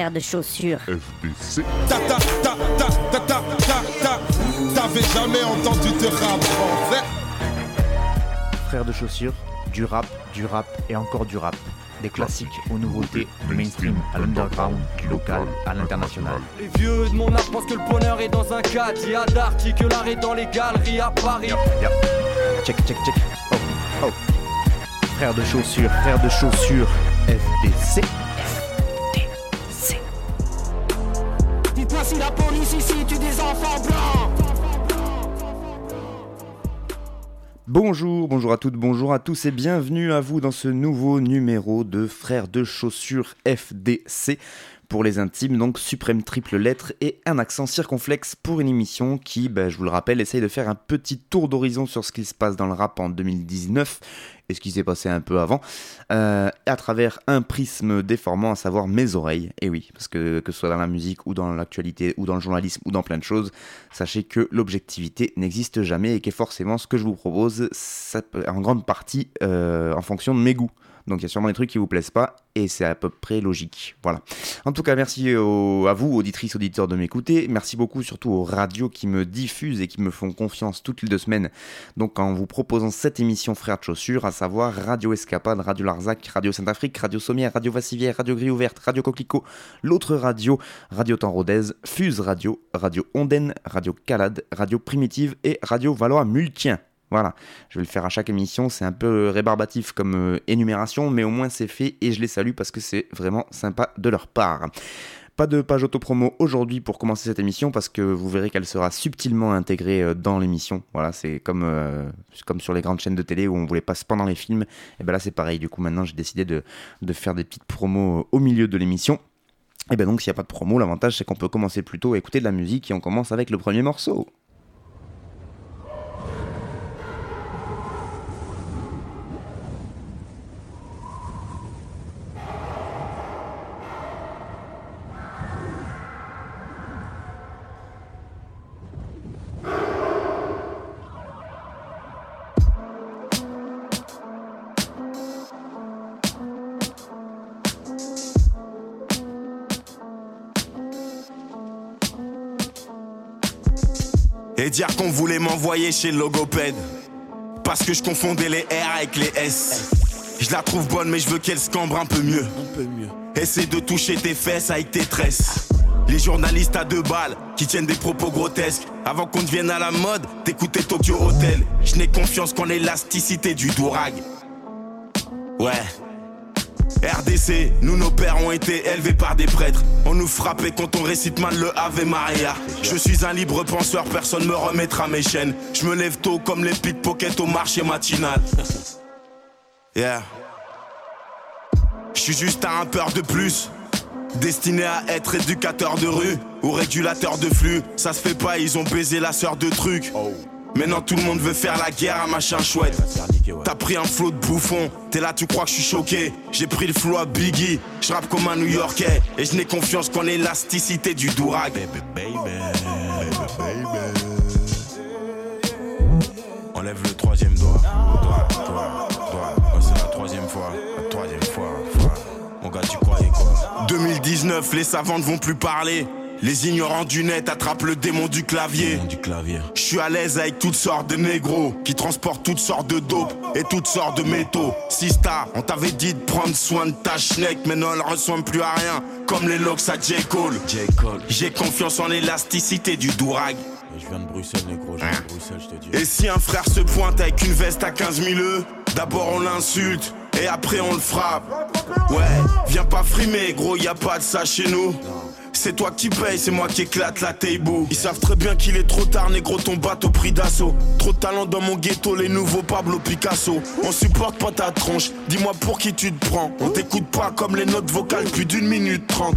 frères de chaussures. FDC. Ta ta ta ta ta ta ta ta. T'avais jamais entendu de rap français Frères de chaussures, du rap, du rap et encore du rap. Des classiques aux nouveautés, du mainstream à l'underground, du local à l'international. Les vieux de mon âge pensent que le bonheur est dans un cadre. Il y a d'arty que l'art est dans les galeries à Paris. Check, check, check. Oh, oh. Frères de chaussures, frères de chaussures, FDC. Bonjour, bonjour à toutes, bonjour à tous et bienvenue à vous dans ce nouveau numéro de Frères de chaussures FDC. Pour les intimes, donc suprême triple lettre et un accent circonflexe pour une émission qui, ben, je vous le rappelle, essaye de faire un petit tour d'horizon sur ce qui se passe dans le rap en 2019 et ce qui s'est passé un peu avant, euh, à travers un prisme déformant, à savoir mes oreilles. Et oui, parce que que ce soit dans la musique ou dans l'actualité ou dans le journalisme ou dans plein de choses, sachez que l'objectivité n'existe jamais et que forcément ce que je vous propose, en grande partie euh, en fonction de mes goûts. Donc il y a sûrement des trucs qui vous plaisent pas et c'est à peu près logique. Voilà. En tout cas, merci au- à vous, auditrices, auditeurs, de m'écouter. Merci beaucoup surtout aux radios qui me diffusent et qui me font confiance toutes les deux semaines. Donc en vous proposant cette émission Frères de Chaussures, à savoir Radio Escapade, Radio Larzac, Radio Saint-Afrique, Radio Sommière, Radio Vassivière, Radio Grille Ouverte, Radio Coquelicot, l'autre radio, Radio Temps Fuse Radio, Radio Ondaine, Radio Calade, Radio Primitive et Radio Valois Multien. Voilà, je vais le faire à chaque émission, c'est un peu rébarbatif comme euh, énumération, mais au moins c'est fait et je les salue parce que c'est vraiment sympa de leur part. Pas de page autopromo aujourd'hui pour commencer cette émission parce que vous verrez qu'elle sera subtilement intégrée euh, dans l'émission. Voilà, c'est comme, euh, comme sur les grandes chaînes de télé où on vous les passe pendant les films. Et ben là c'est pareil, du coup maintenant j'ai décidé de, faire des petites promos au milieu de l'émission. Et ben donc s'il n'y a pas de promo, l'avantage c'est qu'on peut commencer plus tôt à écouter de la musique et on commence avec le premier morceau. Dire qu'on voulait m'envoyer chez le logopède. Parce que je confondais les R avec les S. Je la trouve bonne, mais je veux qu'elle se cambre un peu mieux. Essaie de toucher tes fesses avec tes tresses. Les journalistes à deux balles qui tiennent des propos grotesques. Avant qu'on devienne à la mode, t'écoutais Tokyo Hotel. Je n'ai confiance qu'en l'élasticité du dourag. Ouais. RDC, nous nos pères ont été élevés par des prêtres. On nous frappait quand on récite mal le Ave Maria. Je suis un libre penseur, personne me remettra mes chaînes. Je me lève tôt comme les pickpockets au marché matinal. Yeah. Je suis juste un rappeur de plus. Destiné à être éducateur de rue ou régulateur de flux. Ça se fait pas, ils ont baisé la sœur de trucs. Maintenant tout le monde veut faire la guerre à machin chouette. T'as pris un flot de bouffon, t'es là, tu crois que je suis choqué. J'ai pris le flow à Biggie, je rappe comme un New Yorkais. Et je n'ai confiance qu'en l'élasticité du dourag. Enlève le troisième doigt. Doigt, doigt, doigt. C'est la troisième fois. La troisième fois. fois. Mon gars, tu croyais quoi? 2019, les savants ne vont plus parler. Les ignorants du net attrapent le démon du clavier. Du clavier. Je suis à l'aise avec toutes sortes de négros qui transportent toutes sortes de dope et toutes sortes de métaux. Sista, on t'avait dit de prendre soin de ta schneck, mais non, elle ressemble plus à rien. Comme les locks à J. Cole. J'ai confiance en l'élasticité du dourag. Je viens de Bruxelles, négro, je viens de Bruxelles, je te dis. Et si un frère se pointe avec une veste à 15 000 E, d'abord on l'insulte et après on le frappe. Ouais, viens pas frimer, gros, y a pas de ça chez nous. C'est toi qui paye, c'est moi qui éclate la table. Ils savent très bien qu'il est trop tard, négro, ton bateau prix d'assaut. Trop de talent dans mon ghetto, les nouveaux Pablo Picasso. On supporte pas ta tronche, dis-moi pour qui tu te prends. On t'écoute pas comme les notes vocales, plus d'une minute trente.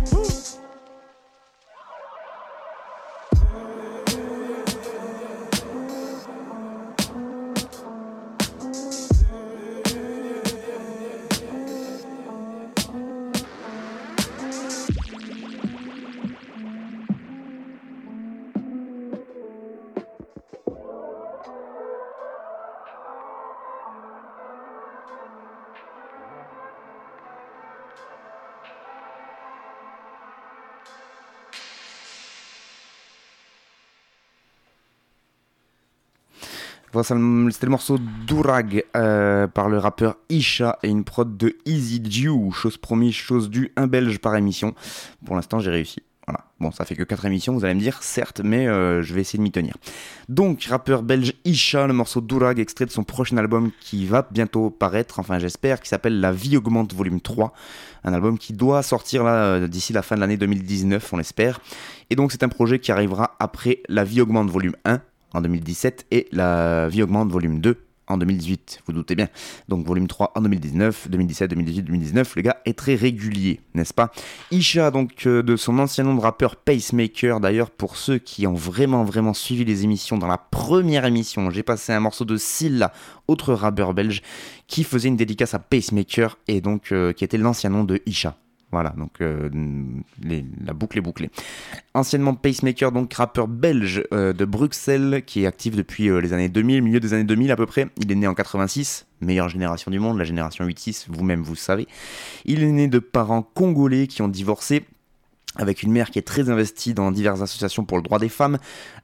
C'était le morceau Durag euh, par le rappeur Isha et une prod de Easy Dew. Chose promise, chose due, un belge par émission. Pour l'instant, j'ai réussi. Voilà. Bon, ça fait que 4 émissions, vous allez me dire, certes, mais euh, je vais essayer de m'y tenir. Donc, rappeur belge Isha, le morceau Durag, extrait de son prochain album qui va bientôt paraître, enfin j'espère, qui s'appelle La vie augmente volume 3. Un album qui doit sortir là euh, d'ici la fin de l'année 2019, on l'espère. Et donc, c'est un projet qui arrivera après La vie augmente volume 1 en 2017 et La vie augmente volume 2 en 2018, vous doutez bien. Donc volume 3 en 2019, 2017, 2018, 2019, le gars est très régulier, n'est-ce pas? Isha, donc euh, de son ancien nom de rappeur Pacemaker, d'ailleurs pour ceux qui ont vraiment vraiment suivi les émissions, dans la première émission, j'ai passé un morceau de Silla, autre rappeur belge, qui faisait une dédicace à Pacemaker et donc euh, qui était l'ancien nom de Isha. Voilà, donc euh, la boucle est bouclée. Anciennement pacemaker, donc rappeur belge euh, de Bruxelles, qui est actif depuis euh, les années 2000, milieu des années 2000 à peu près. Il est né en 86, meilleure génération du monde, la génération 8-6, vous-même vous savez. Il est né de parents congolais qui ont divorcé avec une mère qui est très investie dans diverses associations pour le droit des femmes,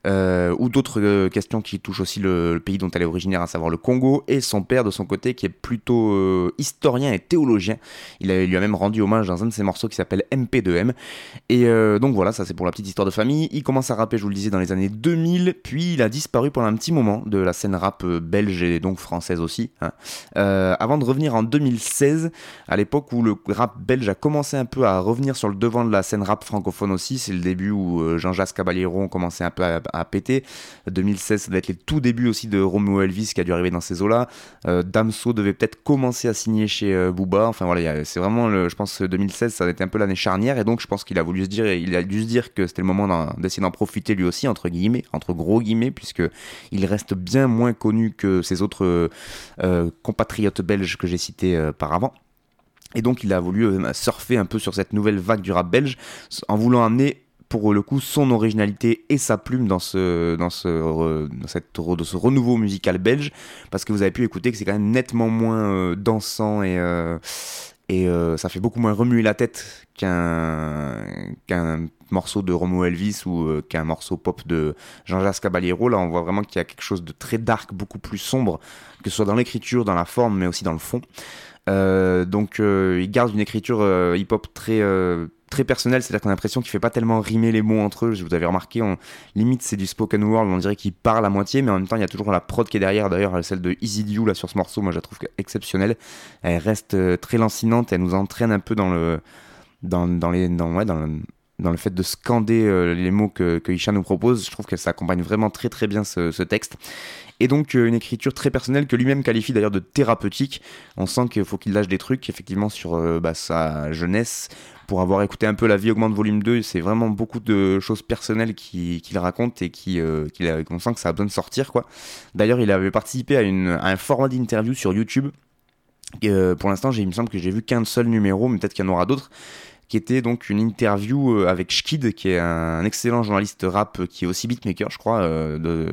euh, ou d'autres euh, questions qui touchent aussi le, pays dont elle est originaire, à savoir le Congo, et son père de son côté qui est plutôt euh, historien et théologien. Il, lui a même rendu hommage dans un de ses morceaux qui s'appelle MP2M. Et donc voilà, ça c'est pour la petite histoire de famille. Il commence à rapper, je vous le disais, dans les années 2000, puis il a disparu pendant un petit moment de la scène rap belge et donc française aussi, hein. Avant de revenir en 2016, à l'époque où le rap belge a commencé un peu à revenir sur le devant de la scène rap francophone aussi, c'est le début où euh, Jean-Jacques Caballero commençait un peu à, péter. 2016, ça doit être les tout débuts aussi de Romeo Elvis qui a dû arriver dans ces eaux-là. Euh, Damso devait peut-être commencer à signer chez euh, Booba. Enfin voilà, c'est vraiment, je pense, 2016, ça a été un peu l'année charnière et donc je pense qu'il a voulu se dire, il a dû se dire que c'était le moment d'essayer d'en profiter lui aussi entre guillemets, entre gros guillemets, puisque il reste bien moins connu que ses autres euh, compatriotes belges que j'ai cités par avant. Et donc il a voulu euh, surfer un peu sur cette nouvelle vague du rap belge en voulant amener pour le coup son originalité et sa plume dans ce dans ce dans cette de ce renouveau musical belge. Parce que vous avez pu écouter que c'est quand même nettement moins euh, dansant et euh, et ça fait beaucoup moins remuer la tête qu'un qu'un morceau de Romo Elvis ou qu'un morceau pop de Jean-Jacques Caballero. Là on voit vraiment qu'il y a quelque chose de très dark beaucoup plus sombre que ce soit dans l'écriture dans la forme mais aussi dans le fond donc euh, il garde une écriture euh, hip-hop très euh, très personnelle, c'est-à-dire qu'on a l'impression qu'il fait pas tellement rimer les mots entre eux. Je vous avais remarqué, on, limite c'est du spoken word, on dirait qu'il parle à moitié, mais en même temps il y a toujours la prod qui est derrière. D'ailleurs celle de Easy là sur ce morceau, moi je la trouve exceptionnelle. Elle reste euh, très lancinante, elle nous entraîne un peu dans le dans, dans les dans, le dans le fait de scander euh, les mots que, que Isha nous propose, je trouve que ça accompagne vraiment très très bien ce texte. Et donc euh, une écriture très personnelle que lui-même qualifie d'ailleurs de thérapeutique. On sent qu'il faut qu'il lâche des trucs effectivement sur euh, bah, sa jeunesse. Pour avoir écouté un peu La vie augmente volume 2, c'est vraiment beaucoup de choses personnelles qu'il raconte et qui, euh, sent que ça a besoin de sortir. D'ailleurs il avait participé à, un format d'interview sur YouTube. Euh, pour l'instant, il me semble que j'ai vu qu'un seul numéro, mais peut-être qu'il y en aura d'autres qui était donc une interview euh, avec Schkid, qui est un excellent journaliste rap euh, qui est aussi beatmaker, je crois, euh,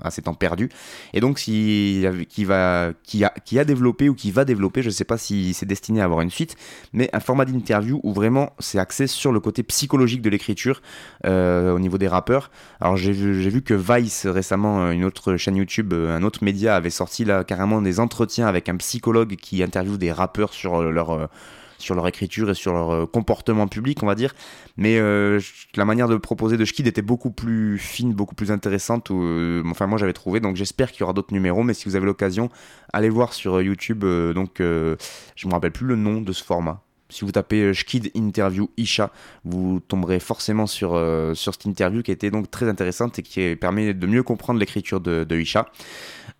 à ses temps perdus. Et donc, qui, va, qui, a, développé ou qui va développer, je sais pas si c'est destiné à avoir une suite, mais un format d'interview où vraiment c'est axé sur le côté psychologique de l'écriture au niveau des rappeurs. Alors, j'ai vu, que Vice récemment, une autre chaîne YouTube, un autre média avait sorti là carrément des entretiens avec un psychologue qui interviewe des rappeurs sur leur. Sur leur écriture et sur leur euh, comportement public, on va dire. Mais euh, la manière de proposer de Schkid était beaucoup plus fine, beaucoup plus intéressante. euh, enfin, moi, j'avais trouvé. Donc, j'espère qu'il y aura d'autres numéros. Mais si vous avez l'occasion, allez voir sur YouTube. donc, je me rappelle plus le nom de ce format. Si vous tapez euh, Schkid Interview Isha, vous tomberez forcément sur, euh, sur cette interview qui était donc très intéressante et qui permet de mieux comprendre l'écriture de, Isha.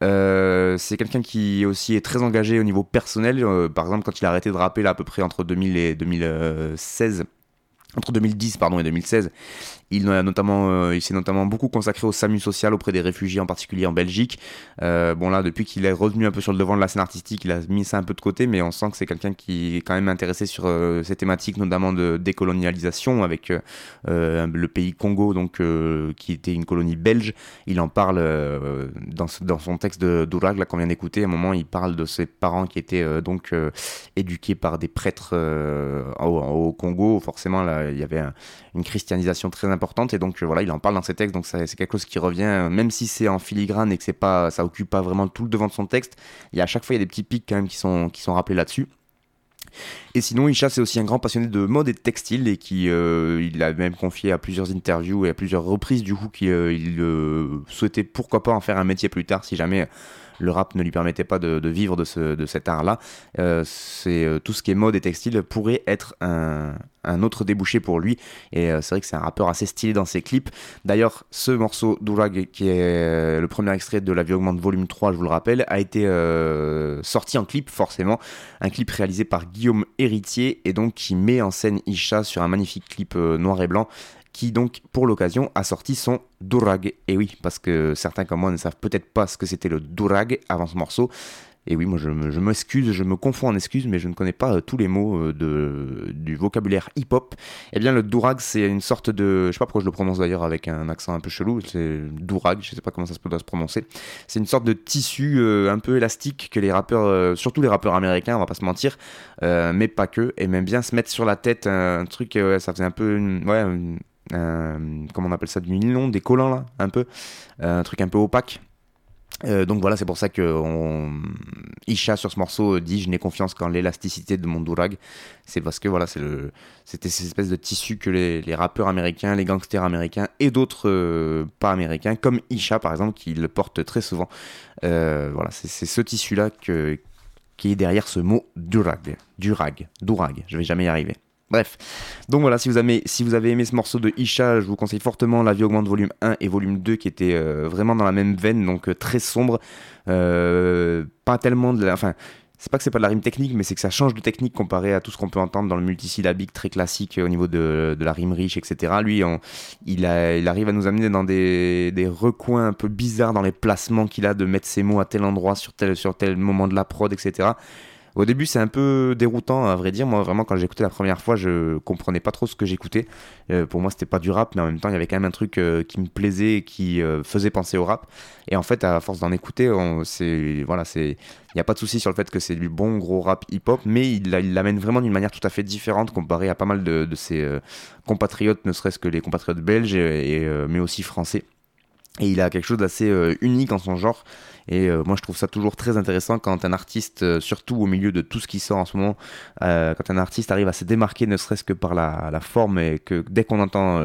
Euh, c'est quelqu'un qui aussi est très engagé au niveau personnel. Par exemple, quand il a arrêté de rapper là à peu près entre 2000 et 2016, entre 2010 pardon et 2016, euh, il s'est notamment beaucoup consacré au SAMU social auprès des réfugiés, en particulier en Belgique. Euh, bon là, depuis qu'il est revenu un peu sur le devant de la scène artistique, il a mis ça un peu de côté, mais on sent que c'est quelqu'un qui est quand même intéressé sur euh, ces thématiques, notamment de décolonialisation avec le pays Congo, donc qui était une colonie belge. Il en parle dans, son texte de d'Ourag, là qu'on vient d'écouter. À un moment, il parle de ses parents qui étaient donc éduqués par des prêtres au, Congo. Forcément, voilà, il y avait une christianisation très importante et donc voilà, il en parle dans ses textes, donc c'est quelque chose qui revient, même si c'est en filigrane et que c'est pas, ça occupe pas vraiment tout le devant de son texte, il y a à chaque fois il y a des petits pics quand même qui sont, qui sont rappelés là-dessus. Et sinon, Isha, c'est aussi un grand passionné de mode et de textile et qui, euh, il a même confié à plusieurs interviews et à plusieurs reprises du coup qu'il euh, souhaitait pourquoi pas en faire un métier plus tard si jamais le rap ne lui permettait pas de, vivre de, ce, de cet art-là. Euh, euh, tout ce qui est mode et textile pourrait être un, autre débouché pour lui. Et euh, c'est vrai que c'est un rappeur assez stylé dans ses clips. D'ailleurs, ce morceau d'Ourag, qui est le premier extrait de La vie augmente volume 3, je vous le rappelle, a été sorti en clip, forcément. Un clip réalisé par Guillaume Héritier et donc qui met en scène Isha sur un magnifique clip noir et blanc qui donc pour l'occasion a sorti son Durag. Et oui, parce que certains comme moi ne savent peut-être pas ce que c'était le Durag avant ce morceau. Et oui, moi je, m'excuse, je me confonds en excuses, mais je ne connais pas euh, tous les mots euh, de, du vocabulaire hip-hop. Eh bien, le durag, c'est une sorte de. Je sais pas pourquoi je le prononce d'ailleurs avec un accent un peu chelou. C'est durag, je sais pas comment ça doit se prononcer. C'est une sorte de tissu euh, un peu élastique que les rappeurs, surtout les rappeurs américains, on va pas se mentir, mais pas que, et même bien se mettre sur la tête un, truc, ça faisait un peu. ouais, euh, comment on appelle ça, du nylon, des collants là, un peu, euh, un truc un peu opaque. Euh, donc voilà, c'est pour ça que. Isha sur ce morceau dit je n'ai confiance qu'en l'élasticité de mon durag. C'est parce que voilà, c'est le, c'était ces espèces de tissus que les, rappeurs américains, les gangsters américains et d'autres pas américains, comme Isha par exemple, qui le portent très souvent. voilà, c'est ce tissu là qui est derrière ce mot durag, durag, durag. Je vais jamais y arriver. Bref, donc voilà, si vous, avez, aimé ce morceau de Isha, je vous conseille fortement La vie augmente volume 1 et volume 2 qui étaient euh, vraiment dans la même veine, donc euh, très sombre. Euh, pas tellement de la... Enfin, c'est pas que c'est pas de la rime technique, mais c'est que ça change de technique comparé à tout ce qu'on peut entendre dans le multisyllabique très classique au niveau de, la rime riche, etc. Lui, il, a, il, arrive à nous amener dans des, des recoins un peu bizarres dans les placements qu'il a de mettre ses mots à tel endroit sur tel, sur tel moment de la prod, etc. Au début, c'est un peu déroutant, à vrai dire. Moi, vraiment, quand écouté la première fois, je comprenais pas trop ce que j'écoutais. Euh, pour moi, c'était pas du rap, mais en même temps, il y avait quand même un truc euh, qui me plaisait et qui euh, faisait penser au rap. Et en fait, à force d'en écouter, c'est voilà, c'est il n'y a pas de souci sur le fait que c'est du bon gros rap hip-hop, mais il l'amène vraiment d'une manière tout à fait différente comparé à pas mal de, ses compatriotes, ne serait-ce que les compatriotes belges, mais aussi français. Et il a quelque chose d'assez unique en son genre. Et euh, moi, je trouve ça toujours très intéressant quand un artiste, euh, surtout au milieu de tout ce qui sort en ce moment, euh, quand un artiste arrive à se démarquer, ne serait-ce que par la, forme, et que dès qu'on entend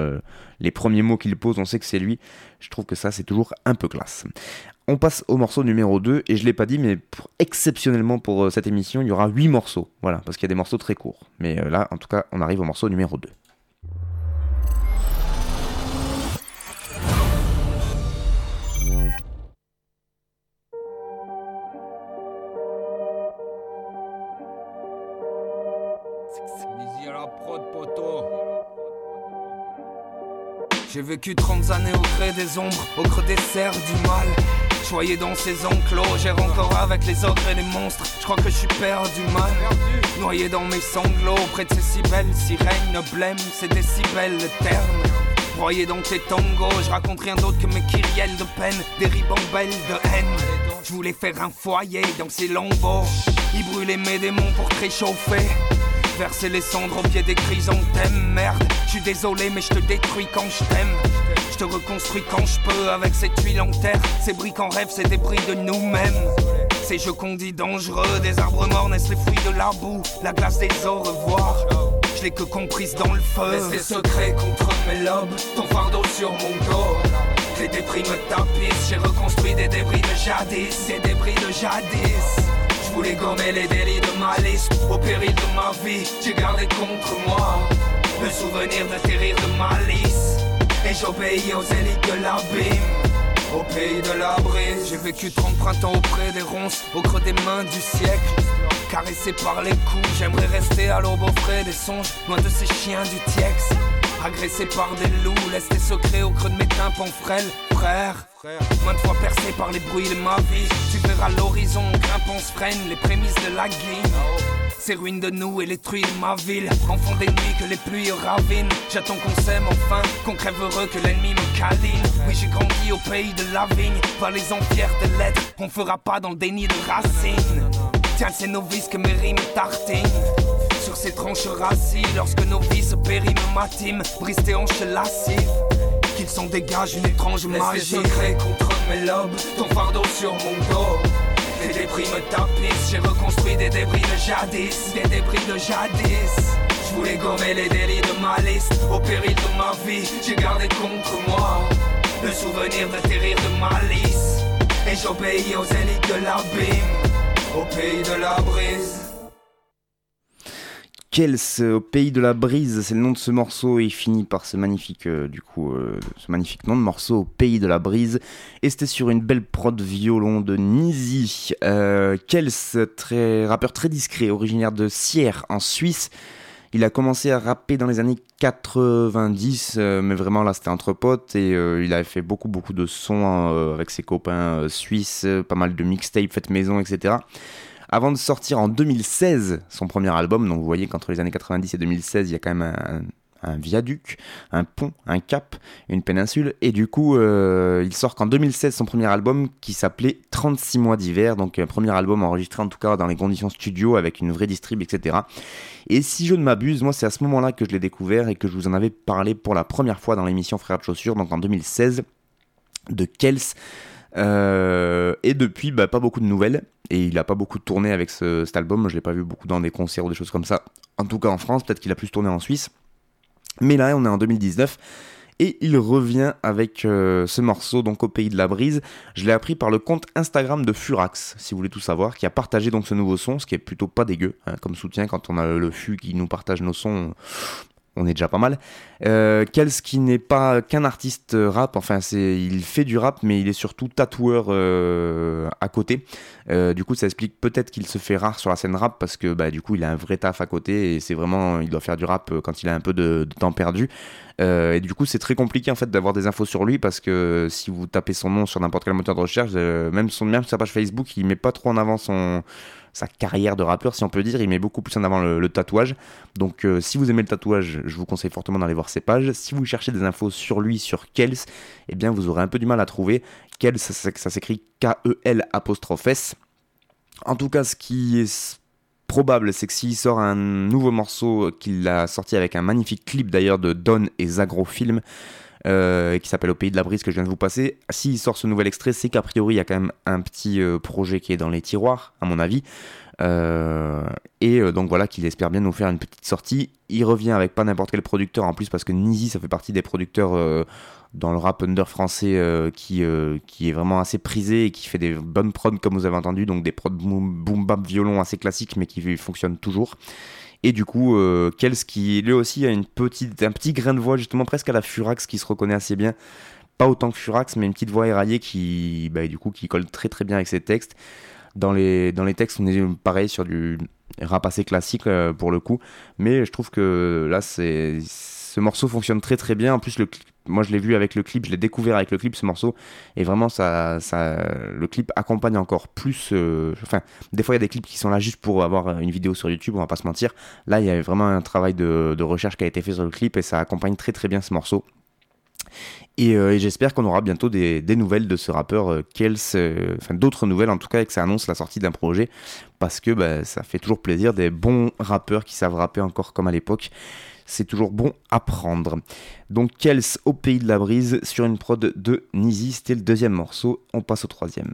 les premiers mots qu'il pose, on sait que c'est lui. Je trouve que ça, c'est toujours un peu classe. On passe au morceau numéro 2, et je l'ai pas dit, mais exceptionnellement pour cette émission, il y aura 8 morceaux. Voilà, parce qu'il y a des morceaux très courts. Mais là, en tout cas, on arrive au morceau numéro 2. J'ai vécu 30 années au gré des ombres, au creux des serres du mal. Choyé dans ces enclos, j'ai encore avec les ogres et les monstres. Je crois que je suis perdu mal. Noyé dans mes sanglots, près de ces si belles sirènes, blême, c'est des si belles ternes. Broyé dans tes tangos, je raconte rien d'autre que mes kyrielles de peine, des ribambelles de haine. Je voulais faire un foyer dans ces lambeaux, y brûler mes démons pour te réchauffer. Verser les cendres au pied des chrysanthèmes. Merde, je suis désolé mais je te détruis quand je t'aime. Je te reconstruis quand je peux avec cette tuile en terre. Ces briques en rêve, c'est débris de nous-mêmes. Ces jeux qu'on dit dangereux, des arbres morts naissent les fruits de la boue La glace des au revoir. Je l'ai que comprise dans le feu. Laisse les secrets contre mes lobes Ton fardeau sur mon dos. Les débris me tapissent J'ai reconstruit des débris de jadis Des débris de jadis gommer les délits de malice Au péril de ma vie, j'ai gardé contre moi Le souvenir de tes de malice. Et j'obéis aux élites de l'abîme Au pays de la brise. J'ai vécu 30 printemps auprès des ronces Au creux des mains du siècle. Caressé par les coups, j'aimerais rester à l'aube au frais des songes Loin de ces chiens du Tiex Agressé par des loups, laisse tes secrets au creux de mes tympans frêles Frère, Maintes fois percé par les bruits de ma vie. Tu verras l'horizon, grimpant se freine Les prémices de la game Ces ruines de nous et les truies de ma ville. Enfant des nuits que les pluies ravinent. J'attends qu'on s'aime enfin, qu'on crève heureux que l'ennemi me câline. Oui j'ai grandi au pays de la vigne. Par les empires de lettres On fera pas dans le déni de racines. Tiens c'est novice que mes rimes tartinent. Ces tranches racies. Lorsque nos vies se périment, ma team brise tes hanches. S'en dégagent une étrange magie. secrets contre mes lobes, ton fardeau sur mon dos. Des débris me tapissent, j'ai reconstruit des débris de jadis, des débris de jadis. Je voulais gommer les délits de ma liste, au péril de ma vie, j'ai gardé contre moi le souvenir de tes rires de malice. Et j'obéis aux élites de l'abîme, au pays de la brise. Kels au pays de la brise, c'est le nom de ce morceau et finit par ce magnifique euh, du coup euh, ce magnifique nom de morceau au pays de la brise et c'était sur une belle prod violon de Nizi. Euh, Kels, très rappeur très discret, originaire de Sierre en Suisse. Il a commencé à rapper dans les années 90, euh, mais vraiment là c'était entre potes et il avait fait beaucoup beaucoup de sons avec ses copains suisses, pas mal de mixtapes faites maison, etc avant de sortir en 2016 son premier album. Donc vous voyez qu'entre les années 90 et 2016, il y a quand même un, viaduc, un pont, un cap, une péninsule. Et du coup, euh, il sort qu'en 2016 son premier album qui s'appelait 36 mois d'hiver. Donc un premier album enregistré en tout cas dans les conditions studio avec une vraie distrib, etc. Et si je ne m'abuse, moi c'est à ce moment-là que je l'ai découvert et que je vous en avais parlé pour la première fois dans l'émission Frères de Chaussures, donc en 2016, de Kels. Euh, et depuis, bah, pas beaucoup de nouvelles. Et il a pas beaucoup tourné avec cet album. Je l'ai pas vu beaucoup dans des concerts ou des choses comme ça. En tout cas en France, peut-être qu'il a plus tourné en Suisse. Mais là, on est en 2019. Et il revient avec euh, ce morceau, donc au pays de la brise. Je l'ai appris par le compte Instagram de Furax, si vous voulez tout savoir, qui a partagé donc ce nouveau son, ce qui est plutôt pas dégueu hein, comme soutien quand on a le FU qui nous partage nos sons on est déjà pas mal. Euh, qui n'est pas qu'un artiste rap, enfin c'est, il fait du rap, mais il est surtout tatoueur euh, à côté. Euh, du coup, ça explique peut-être qu'il se fait rare sur la scène rap parce que bah, du coup, il a un vrai taf à côté et c'est vraiment, il doit faire du rap quand il a un peu de, temps perdu. Et du coup, c'est très compliqué en fait d'avoir des infos sur lui parce que si vous tapez son nom sur n'importe quel moteur de recherche, même son même sur sa page Facebook, il met pas trop en avant son sa carrière de rappeur, si on peut dire. Il met beaucoup plus en avant le, tatouage. Donc, euh, si vous aimez le tatouage, je vous conseille fortement d'aller voir ses pages. Si vous cherchez des infos sur lui, sur Kels, eh bien, vous aurez un peu du mal à trouver. Kels, ça, s'écrit K-E-L apostrophe S. En tout cas, ce qui est probable, c'est que s'il sort un nouveau morceau qu'il a sorti avec un magnifique clip d'ailleurs de Don et Zagro Film, euh, qui s'appelle Au pays de la brise que je viens de vous passer. S'il sort ce nouvel extrait, c'est qu'a priori il y a quand même un petit euh, projet qui est dans les tiroirs, à mon avis. Euh, et donc voilà qu'il espère bien nous faire une petite sortie. Il revient avec pas n'importe quel producteur en plus parce que Nizi ça fait partie des producteurs dans le rap under français qui, est vraiment assez prisé et qui fait des bonnes prods comme vous avez entendu, donc des prods boom bap violon assez classiques mais qui fonctionnent toujours. Et du coup, euh, Kels qui lui aussi a une petite, un petit grain de voix justement presque à la Furax qui se reconnaît assez bien. Pas autant que Furax, mais une petite voix éraillée qui, bah, du coup, qui colle très très bien avec ses textes. Dans les, dans les textes, on est pareil sur du rap assez classique euh, pour le coup. Mais je trouve que là, ce morceau fonctionne très très bien. En plus, le, moi je l'ai vu avec le clip, je l'ai découvert avec le clip ce morceau et vraiment ça, ça le clip accompagne encore plus. Euh, enfin, des fois il y a des clips qui sont là juste pour avoir une vidéo sur YouTube, on va pas se mentir. Là il y a vraiment un travail de, recherche qui a été fait sur le clip et ça accompagne très très bien ce morceau. Et, euh, j'espère qu'on aura bientôt des, nouvelles de ce rappeur euh, Kels, enfin d'autres nouvelles en tout cas, et que ça annonce la sortie d'un projet, parce que bah, ça fait toujours plaisir des bons rappeurs qui savent rapper encore comme à l'époque c'est toujours bon à prendre. Donc Kels au pays de la brise sur une prod de Nizi, c'était le deuxième morceau, on passe au troisième.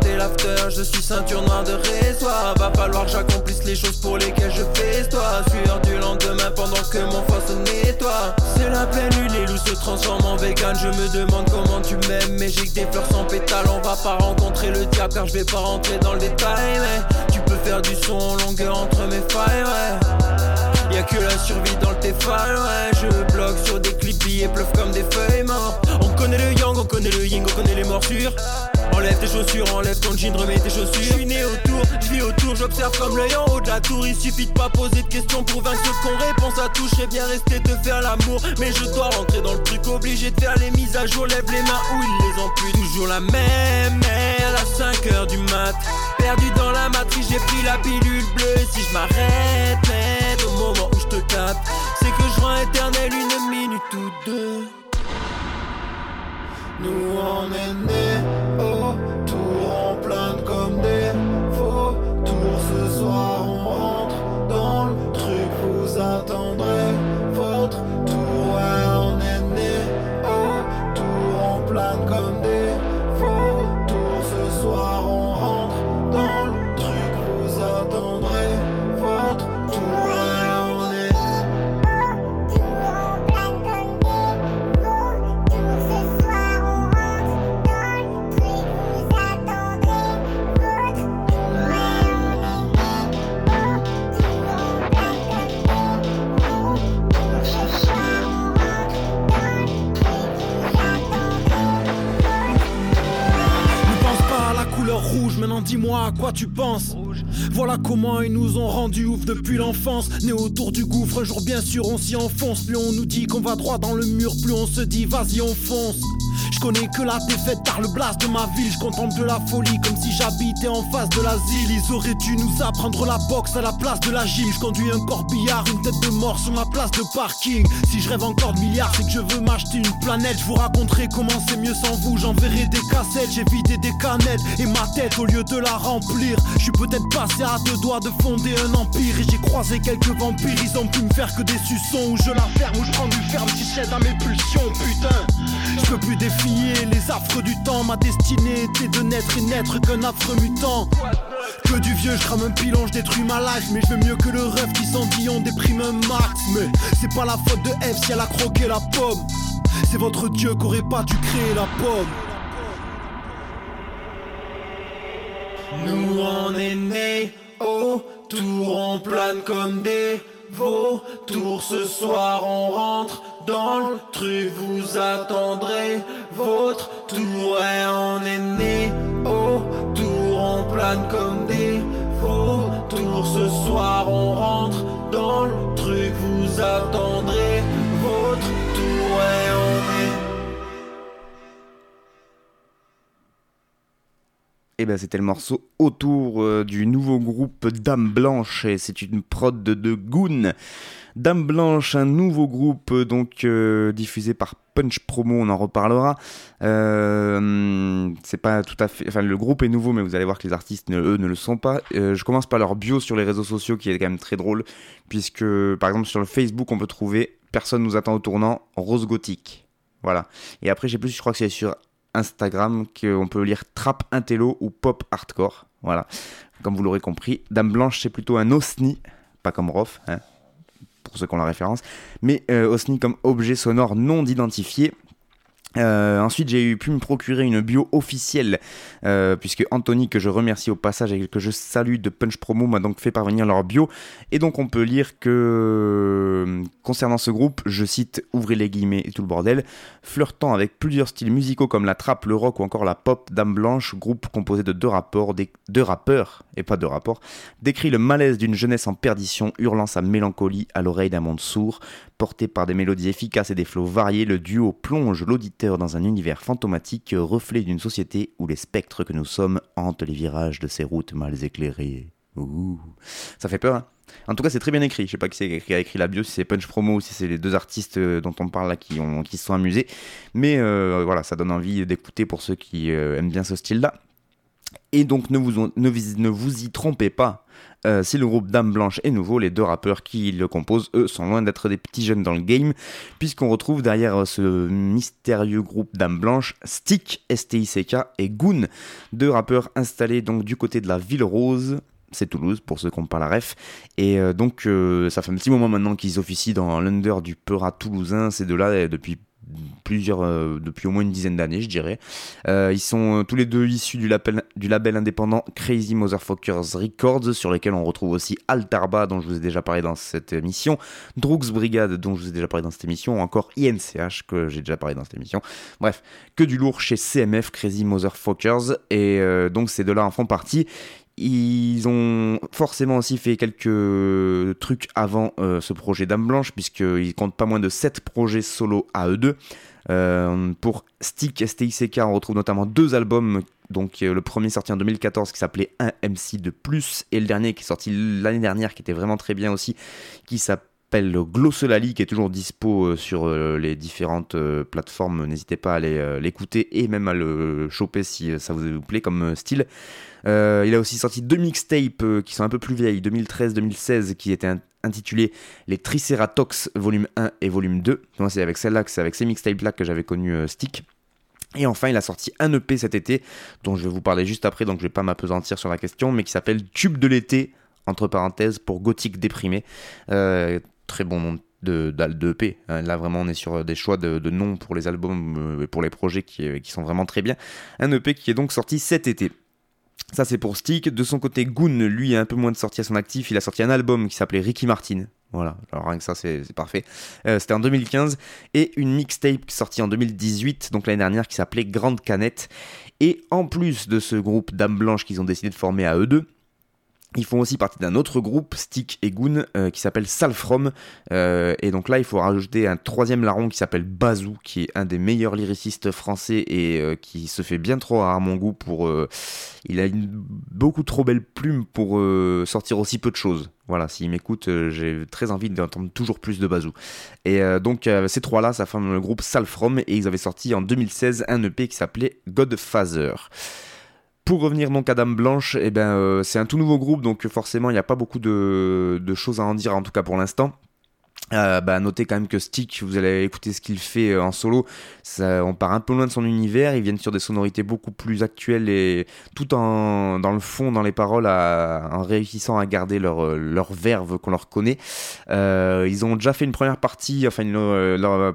je suis ceinture noire de résoir. Va falloir que j'accomplisse les choses pour lesquelles je fais toi. Sueur du lendemain pendant que mon foie se nettoie. C'est la pleine lune, les loups se transforment en vegan. Je me demande comment tu m'aimes, mais j'ai que des fleurs sans pétales. On va pas rencontrer le diable car je vais pas rentrer dans le détail. Mais tu peux faire du son en longueur entre mes failles, ouais. Y'a que la survie dans le Tefal, ouais. Je bloque sur des clips, billets pleuvent comme des feuilles mortes. On connaît le yang, on connaît le ying, on connaît les morsures. Enlève tes chaussures, enlève ton jean, remets tes chaussures. Je suis né autour, je vis autour, j'observe comme l'œil en haut de la tour. Il suffit de pas poser de questions pour vaincre ce qu'on réponse à tout. Je bien rester te faire l'amour, mais je dois rentrer dans le truc. Obligé de faire les mises à jour, lève les mains où ils les empuient. Toujours la même merde à 5 heures du mat. Perdu dans la matrice, j'ai pris la pilule bleue. Si je m'arrête au moment où je te tape, c'est que je rends éternel une minute ou deux. Nous on est nés autour tu. Voilà comment ils nous ont rendu ouf depuis l'enfance. Né autour du gouffre, un jour bien sûr on s'y enfonce. Plus on nous dit qu'on va droit dans le mur, plus on se dit vas-y on fonce. Je connais que la défaite par le blast de ma ville. Je contemple la folie comme si j'habitais en face de l'asile. Ils auraient dû nous apprendre la boxe à la place de la gym. Je conduis un corbillard, une tête de mort sur ma place de parking. Si je rêve encore de milliards, c'est que je veux m'acheter une planète. Je vous raconterai comment c'est mieux sans vous. J'enverrai des cassettes, j'ai vidé des canettes. Et ma tête, au lieu de la remplir, je suis peut-être passé à deux doigts de fonder un empire. Et j'ai croisé quelques vampires, ils ont pu me faire que des suçons. Où je la ferme, où je prends du ferme, si je cède à mes pulsions, putain. Je peux plus défier les affres du temps. Ma destinée était de naître et n'être qu'un affreux mutant. Que du vieux, je crame un pilon, je détruis ma life. Mais je veux mieux que le rêve qui dit, on déprime un max. Mais c'est pas la faute de F si elle a croqué la pomme. C'est votre dieu qu'aurait pas dû créer la pomme. Nous on est nés autour, on plane comme des vautours. Ce soir on rentre dans le truc, vous attendrez votre tour. Ouais, on est nés autour, on plane comme des vautours. Ce soir on rentre dans le truc, vous attendrez Et ben c'était le morceau autour euh, du nouveau groupe Dame Blanche et c'est une prod de, Goon. Dame Blanche, un nouveau groupe euh, donc euh, diffusé par Punch Promo, on en reparlera. C'est pas tout à fait, enfin le groupe est nouveau, mais vous allez voir que les artistes ne- eux ne le sont pas. Je commence par leur bio sur les réseaux sociaux qui est quand même très drôle, puisque par exemple sur le Facebook on peut trouver Personne nous attend au tournant, Rose Gothique. Voilà. Et après, j'ai plus, je crois que c'est sur Instagram qu'on peut lire Trap Intello ou Pop Hardcore. Voilà. Comme vous l'aurez compris, Dame Blanche, c'est plutôt un OSNI, pas comme Rof, hein, pour ceux qui ont la référence, mais euh, OSNI comme objet sonore non identifié. Euh, ensuite, j'ai pu me procurer une bio officielle, euh, puisque Anthony, que je remercie au passage et que je salue de Punch Promo, m'a donc fait parvenir leur bio. Et donc, on peut lire que, euh, concernant ce groupe, je cite, ouvrez les guillemets et tout le bordel, flirtant avec plusieurs styles musicaux comme la trap, le rock ou encore la pop, Dame Blanche, groupe composé de deux, rapports, deux rappeurs, et pas deux rapports, décrit le malaise d'une jeunesse en perdition, hurlant sa mélancolie à l'oreille d'un monde sourd. Porté par des mélodies efficaces et des flots variés, le duo plonge l'auditeur dans un univers fantomatique, reflet d'une société où les spectres que nous sommes hantent les virages de ces routes mal éclairées. Ouh. Ça fait peur, hein en tout cas, c'est très bien écrit. Je sais pas qui, a écrit la bio, si c'est Punch Promo ou si c'est les deux artistes euh, dont on parle là qui, qui se sont amusés. Mais euh, voilà, ça donne envie d'écouter pour ceux qui euh, aiment bien ce style-là. Et donc ne vous, ne, ne vous y trompez pas. Euh, si le groupe Dame Blanche est nouveau, les deux rappeurs qui le composent, eux, sont loin d'être des petits jeunes dans le game, puisqu'on retrouve derrière ce mystérieux groupe Dame Blanche, Stick, STICK et Goon, deux rappeurs installés donc du côté de la Ville Rose, c'est Toulouse pour ceux qui n'ont pas la ref. Et euh, donc euh, ça fait un petit moment maintenant qu'ils officient dans l'under du Peura toulousain, ces deux-là, depuis plusieurs, euh, depuis au moins une dizaine d'années, je dirais. Euh, ils sont euh, tous les deux issus du label, du label indépendant Crazy Motherfuckers Records, sur lesquels on retrouve aussi Altarba, dont je vous ai déjà parlé dans cette émission, Droogs Brigade, dont je vous ai déjà parlé dans cette émission, ou encore INCH, que j'ai déjà parlé dans cette émission. Bref, que du lourd chez CMF, Crazy Motherfuckers, et donc ces deux-là en font partie. Ils ont forcément aussi fait quelques trucs avant euh, ce projet Dame Blanche, puisqu'ils comptent pas moins de 7 projets solo à eux deux. Euh, pour Stick STICK, on retrouve notamment deux albums. Donc euh, le premier sorti en 2014 qui s'appelait 1 MC de plus, et le dernier qui est sorti l'année dernière qui était vraiment très bien aussi, qui s'appelle Glossolali, qui est toujours dispo sur les différentes plateformes. N'hésitez pas à l'écouter et même à le choper si ça vous plaît comme style. Euh, il a aussi sorti deux mixtapes euh, qui sont un peu plus vieilles, 2013-2016, qui étaient intitulés Les Triceratops volume 1 et volume 2. c'est avec celle-là, c'est avec ces mixtapes-là que j'avais connu euh, Stick. Et enfin, il a sorti un EP cet été, dont je vais vous parler juste après, donc je vais pas m'apesantir sur la question, mais qui s'appelle Tube de l'été, entre parenthèses, pour Gothique déprimé. Très bon nom de, de, EP. Hein. Là, vraiment, on est sur des choix de, noms pour les albums et pour les projets qui, qui, sont vraiment très bien. Un EP qui est donc sorti cet été. Ça, c'est pour Stick. De son côté, Goon, lui, a un peu moins de sorties à son actif. Il a sorti un album qui s'appelait Ricky Martin. Voilà, alors rien que ça, c'est parfait. Euh, c'était en 2015. Et une mixtape sortie en 2018, donc l'année dernière, qui s'appelait Grande Canette. Et en plus de ce groupe Dame Blanche qu'ils ont décidé de former à eux deux, ils font aussi partie d'un autre groupe, Stick et Goon, euh, qui s'appelle Salfrom. Euh, et donc là, il faut rajouter un troisième larron qui s'appelle Bazou, qui est un des meilleurs lyricistes français et euh, qui se fait bien trop à mon goût pour. il a une beaucoup trop belle plume pour sortir aussi peu de choses. Voilà, s'il m'écoute, j'ai très envie d'entendre toujours plus de Bazou. Et donc, ces trois-là, ça forme le groupe Salfrom et ils avaient sorti en 2016 un EP qui s'appelait Godfather. Pour revenir donc à Dame Blanche, eh ben, euh, c'est un tout nouveau groupe, donc forcément il n'y a pas beaucoup de, choses à en dire, en tout cas pour l'instant. Euh, bah, notez quand même que Stick, vous allez écouter ce qu'il fait euh, en solo, on part un peu loin de son univers, ils viennent sur des sonorités beaucoup plus actuelles et tout en dans le fond, dans les paroles, en réussissant à garder leur, leur verve qu'on leur connaît. ils ont déjà fait une première partie, enfin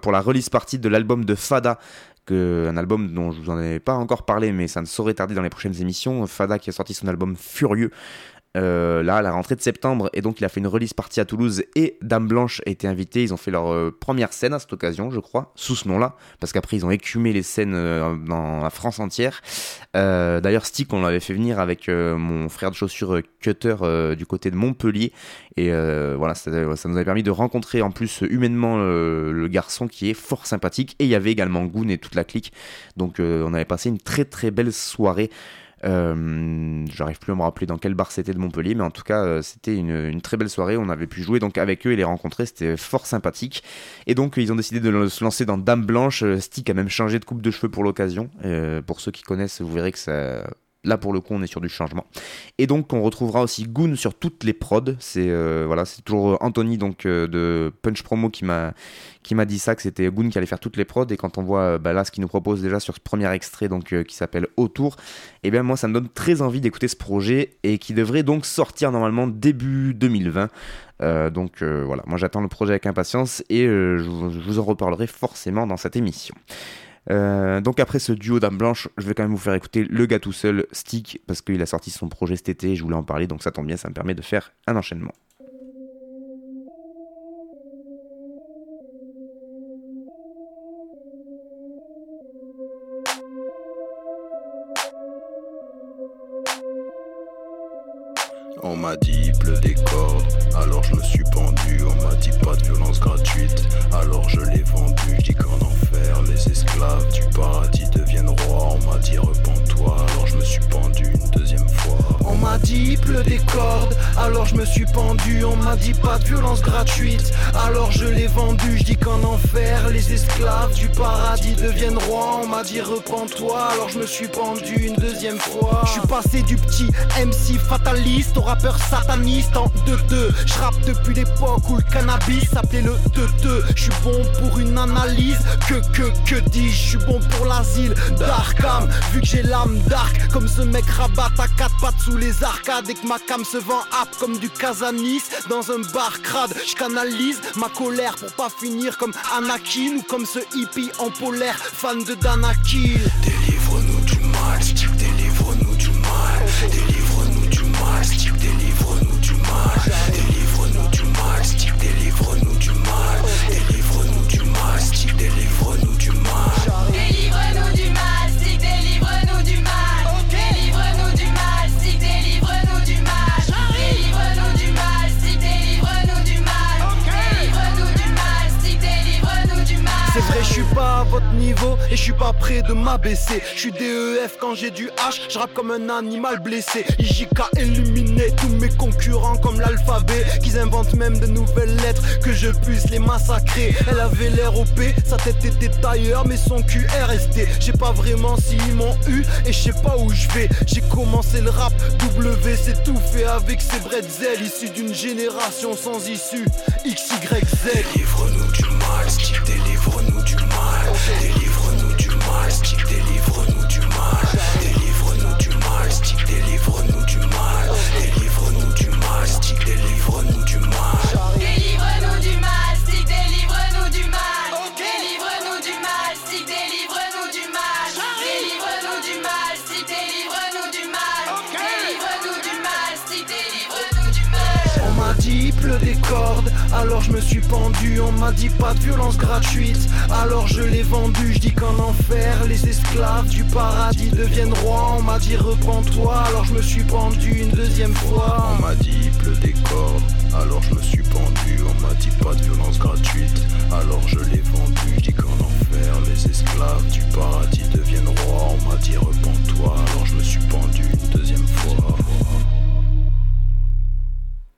pour la release partie de l'album de Fada un album dont je vous en ai pas encore parlé, mais ça ne saurait tarder dans les prochaines émissions. Fada qui a sorti son album Furieux. Euh, là, à la rentrée de septembre, et donc il a fait une release partie à Toulouse et Dame Blanche a été invité. Ils ont fait leur euh, première scène à cette occasion, je crois, sous ce nom-là, parce qu'après ils ont écumé les scènes euh, dans la France entière. D'ailleurs, Stick, on l'avait fait venir avec mon frère de chaussures Cutter du côté de Montpellier, et voilà, ça, ça, nous avait permis de rencontrer en plus humainement le garçon qui est fort sympathique. Et il y avait également Goon et toute la clique, donc on avait passé une très très belle soirée. Euh, J'arrive plus à me rappeler dans quel bar c'était de Montpellier, mais en tout cas, euh, c'était une, très belle soirée. On avait pu jouer donc avec eux et les rencontrer, c'était fort sympathique. Et donc, ils ont décidé de se lancer dans Dame Blanche. Euh, Stick a même changé de coupe de cheveux pour l'occasion. Euh, pour ceux qui connaissent, vous verrez que ça Là, pour le coup, on est sur du changement. Et donc, on retrouvera aussi Goon sur toutes les prods. C'est euh, voilà, c'est toujours Anthony donc euh, de Punch Promo qui m'a qui m'a dit ça que c'était Goon qui allait faire toutes les prods. Et quand on voit euh, bah, là ce qu'il nous propose déjà sur ce premier extrait donc qui s'appelle Autour, et eh bien moi ça me donne très envie d'écouter ce projet et qui devrait donc sortir normalement début 2020. donc voilà, moi j'attends le projet avec impatience et je, vous en reparlerai forcément dans cette émission. Euh, donc après ce duo Dame Blanche, je vais quand même vous faire écouter le gars tout seul, Stick, parce qu'il a sorti son projet cet été et je voulais en parler, donc ça tombe bien, ça me permet de faire un enchaînement. Suis pendu. On m'a dit pas de violence gratuite, alors je l'ai vendu. Je dis qu'en enfer, les esclaves du paradis deviennent rois. On m'a dit reprends-toi, alors je me suis pendu une deuxième fois. Je suis passé du petit MC fataliste au rappeur sataniste en 2-2. Je rappe depuis l'époque où le cannabis s'appelait le 2-2. Je suis bon pour une analyse, que que que dis je suis bon pour l'asile d'Arkham. Vu que j'ai l'âme dark, comme ce mec rabat à quatre pattes sous les arcades et que ma cam se vend app comme du Casanis dans un bar crade. Je canalise ma colère pour pas finir comme Anakin ou comme ce hippie en polaire, fan de Danakil. Délivre-nous du mal, suis pas prêt de m'abaisser. Je suis DEF quand j'ai du H, je rappe comme un animal blessé. IJK éliminé tous mes concurrents comme l'alphabet. Qu'ils inventent même de nouvelles lettres que je puisse les massacrer. Elle avait l'air OP, sa tête était tailleur, mais son cul est resté. Je sais pas vraiment s'ils m'ont eu et je sais pas où je vais. J'ai commencé le rap, W c'est tout fait avec ses bretzels issus d'une génération sans issue. XYZ. Délivre-nous du mal, délivre-nous du mal. Alors je me suis pendu. On m'a dit pas de violence gratuite, alors je l'ai vendu. Je dis qu'en enfer, les esclaves du paradis deviennent rois. On m'a dit reprends-toi, alors je me suis pendu une deuxième fois. On m'a dit il pleut des cordes, alors je me suis pendu. On m'a dit pas de violence gratuite, alors je l'ai vendu. Je dis qu'en enfer, les esclaves du paradis deviennent rois. On m'a dit repens-toi, alors je me suis pendu une deuxième fois.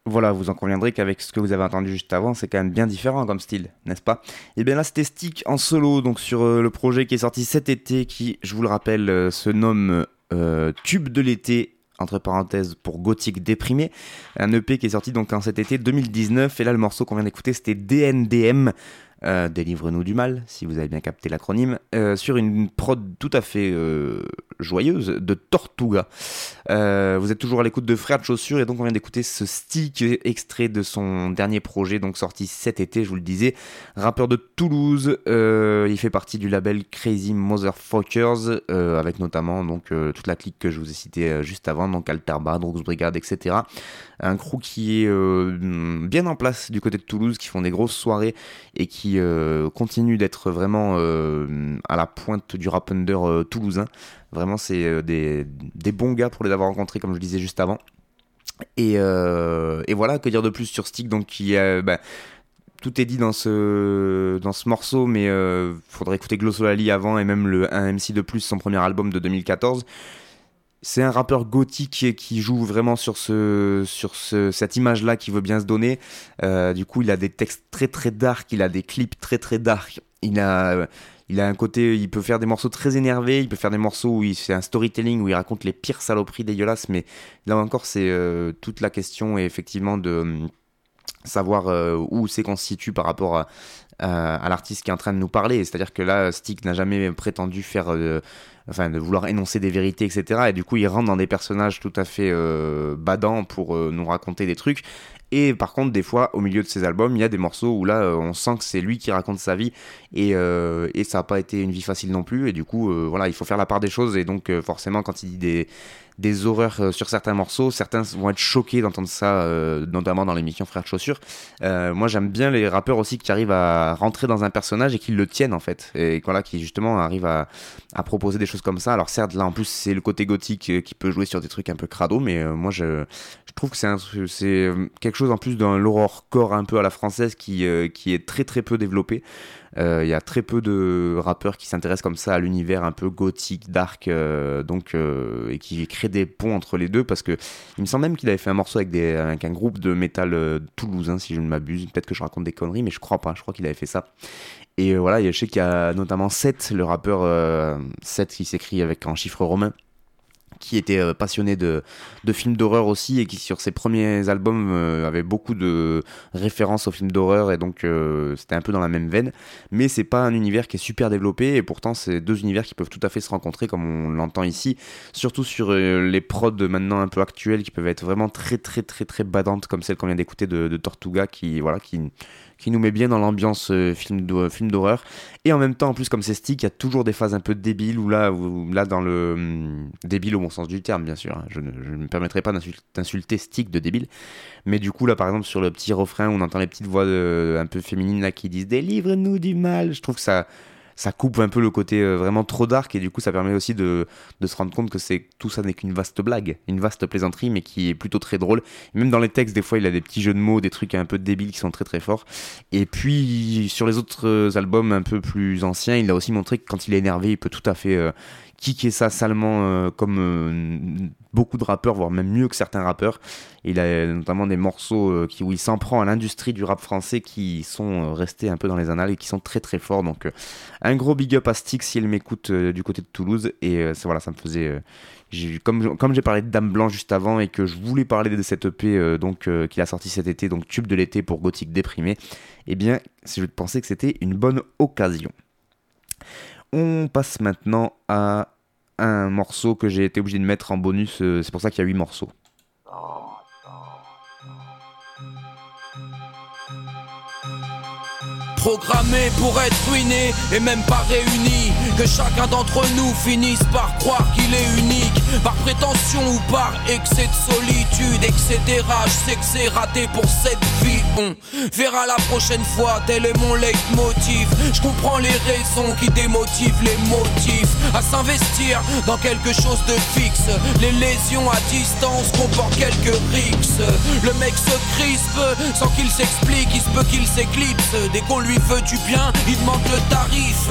Voilà, vous en conviendrez qu'avec ce que vous avez entendu juste avant, c'est quand même bien différent comme style, n'est-ce pas? Et bien là, c'était Stick en solo, donc sur euh, le projet qui est sorti cet été, qui, je vous le rappelle, euh, se nomme euh, Tube de l'été, entre parenthèses, pour Gothique déprimé. Un EP qui est sorti donc en cet été 2019, et là, le morceau qu'on vient d'écouter, c'était DNDM. Délivre-nous du mal, si vous avez bien capté l'acronyme, sur une prod tout à fait joyeuse de Tortuga. Euh, vous êtes toujours à l'écoute de Frères de Chaussures et donc on vient d'écouter ce stick extrait de son dernier projet, donc sorti cet été, je vous le disais. Rappeur de Toulouse, euh, il fait partie du label Crazy Motherfuckers, euh, avec notamment donc toute la clique que je vous ai citée juste avant, donc Alterba, Drugs Brigade, etc. Un crew qui est bien en place du côté de Toulouse, qui font des grosses soirées et qui continue d'être vraiment à la pointe du rap toulousain. Vraiment, c'est euh, des, des bons gars pour les avoir rencontrés, comme je le disais juste avant. Et, euh, et voilà, que dire de plus sur Stick, donc bah, tout est dit dans ce, dans ce morceau, mais euh, faudrait écouter Glossolali avant et même le 1MC de plus, son premier album de 2014. C'est un rappeur gothique qui, qui joue vraiment sur, ce, sur ce, cette image-là qu'il veut bien se donner. Euh, du coup, il a des textes très très dark, il a des clips très très dark. Il a, il a un côté, il peut faire des morceaux très énervés, il peut faire des morceaux où il fait un storytelling où il raconte les pires saloperies dégueulasses. Mais là encore, c'est euh, toute la question effectivement de euh, savoir euh, où c'est qu'on se situe par rapport à, l'artiste qui est en train de nous parler. C'est-à-dire que là, Stick n'a jamais prétendu faire, enfin, de vouloir énoncer des vérités, etc. Et du coup, il rentre dans des personnages tout à fait badants pour nous raconter des trucs. Et par contre, des fois, au milieu de ses albums, il y a des morceaux où là, euh, on sent que c'est lui qui raconte sa vie et, euh, et ça n'a pas été une vie facile non plus. Et du coup, euh, voilà, il faut faire la part des choses. Et donc, forcément, quand il dit des, des horreurs sur certains morceaux, certains vont être choqués d'entendre ça, notamment dans l'émission Frères de Chaussures. Moi, j'aime bien les rappeurs aussi qui arrivent à rentrer dans un personnage et qui le tiennent en fait. Et voilà, qui justement arrivent à, à proposer des choses comme ça. Alors, certes, là en plus, c'est le côté gothique qui peut jouer sur des trucs un peu crado, mais moi, je, je trouve que c'est quelque chose en plus d'un horrorcore un peu à la française qui, euh, qui est très très peu développé. Euh, Il y a très peu de rappeurs qui s'intéressent comme ça à l'univers un peu gothique, dark, euh, donc euh, et qui créent des ponts entre les deux parce que il me semble même qu'il avait fait un morceau avec, des, avec un groupe de métal euh, toulousain, si je ne m'abuse. Peut-être que je raconte des conneries, mais je crois pas. Je crois qu'il avait fait ça. Et euh, voilà, je sais qu'il y a notamment Seth, le rappeur euh, Seth qui s'écrit avec un chiffre romain, qui était euh, passionné de, films d'horreur aussi et qui sur ses premiers albums euh, avait beaucoup de références aux films d'horreur et donc euh, c'était un peu dans la même veine. Mais c'est pas un univers qui est super développé et pourtant c'est deux univers qui peuvent tout à fait se rencontrer comme on l'entend ici, surtout sur les prods maintenant un peu actuels qui peuvent être vraiment très très très très badantes comme celle qu'on vient d'écouter de, de Tortuga qui voilà qui qui nous met bien dans l'ambiance euh, film d'hor- film d'horreur. Et en même temps en plus comme c'est stick il y a toujours des phases un peu débiles où là là dans le hum, débile au bon sens du terme bien sûr hein. je ne, me permettrai pas d'insul- d'insulter stick de débile. Mais du coup là par exemple sur le petit refrain on entend les petites voix de- un peu féminines là qui disent délivre-nous du mal je trouve que ça ça coupe un peu le côté euh, vraiment trop dark et du coup ça permet aussi de, se rendre compte que c'est tout ça n'est qu'une vaste blague, une vaste plaisanterie mais qui est plutôt très drôle. Même dans les textes des fois il a des petits jeux de mots, des trucs un peu débiles qui sont très très forts. Et puis sur les autres euh, albums un peu plus anciens il a aussi montré que quand il est énervé il peut tout à fait euh, kicker ça salement euh, comme euh, beaucoup de rappeurs, voire même mieux que certains rappeurs. Il a notamment des morceaux euh, qui, où il s'en prend à l'industrie du rap français qui sont restés un peu dans les annales et qui sont très très forts. Donc un gros big up à Stick si elle m'écoute du côté de Toulouse. Et voilà, ça me faisait... comme comme j'ai parlé de Dame Blanc juste avant et que je voulais parler de cette EP donc qu'il a sorti cet été, donc tube de l'été pour Gothique déprimé, eh bien, je pensais que c'était une bonne occasion. On passe maintenant à un morceau que j'ai été obligé de mettre en bonus, euh, c'est pour ça qu'il y a 8 morceaux. Programmé pour être ruiné et même pas réuni Que chacun d'entre nous finisse par croire qu'il est unique Par prétention ou par excès de solitude Etc. Je sais que c'est raté pour cette vie. On verra la prochaine fois, tel est mon leitmotiv. Je comprends les raisons qui démotivent les motifs. À s'investir dans quelque chose de fixe. Les lésions à distance comportent quelques rixes. Le mec se crispe sans qu'il s'explique. Il se peut qu'il s'éclipse. Dès qu'on lui veut du bien, il demande le tarif.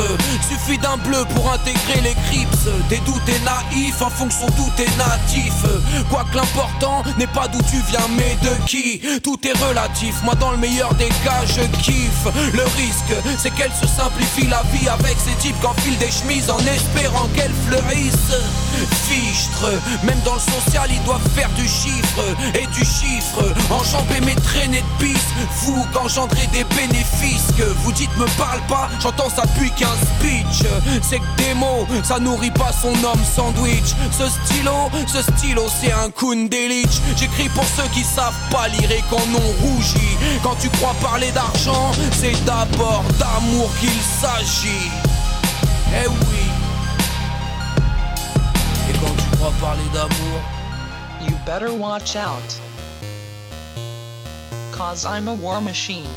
Suffit d'un bleu pour intégrer les crips Des doutes et naïfs en fonction d'où t'es natif. Quoique l'important n'est pas d'où tu viens mais de qui. Tout est relatif, moi dans le meilleur des cas je kiffe. Le risque c'est qu'elle se simplifie la vie avec ces types qu'enfilent des chemises en espérant qu'elles fleurissent Fichtre, même dans le social ils doivent faire du chiffre. Et du chiffre Enjamber mes traînées de piste, vous qu'engendrez des bénéfices Que vous dites me parle pas, j'entends ça depuis qu'un speech. C'est que des mots, ça nourrit pas son homme sandwich stylo, ce stylo c'est un Kundelich J'écris pour ceux qui savent pas lire et qu'en ont rougi Quand tu crois parler d'argent, c'est d'abord d'amour qu'il s'agit Eh oui Et quand tu crois parler d'amour You better watch out. Cause I'm a war machine.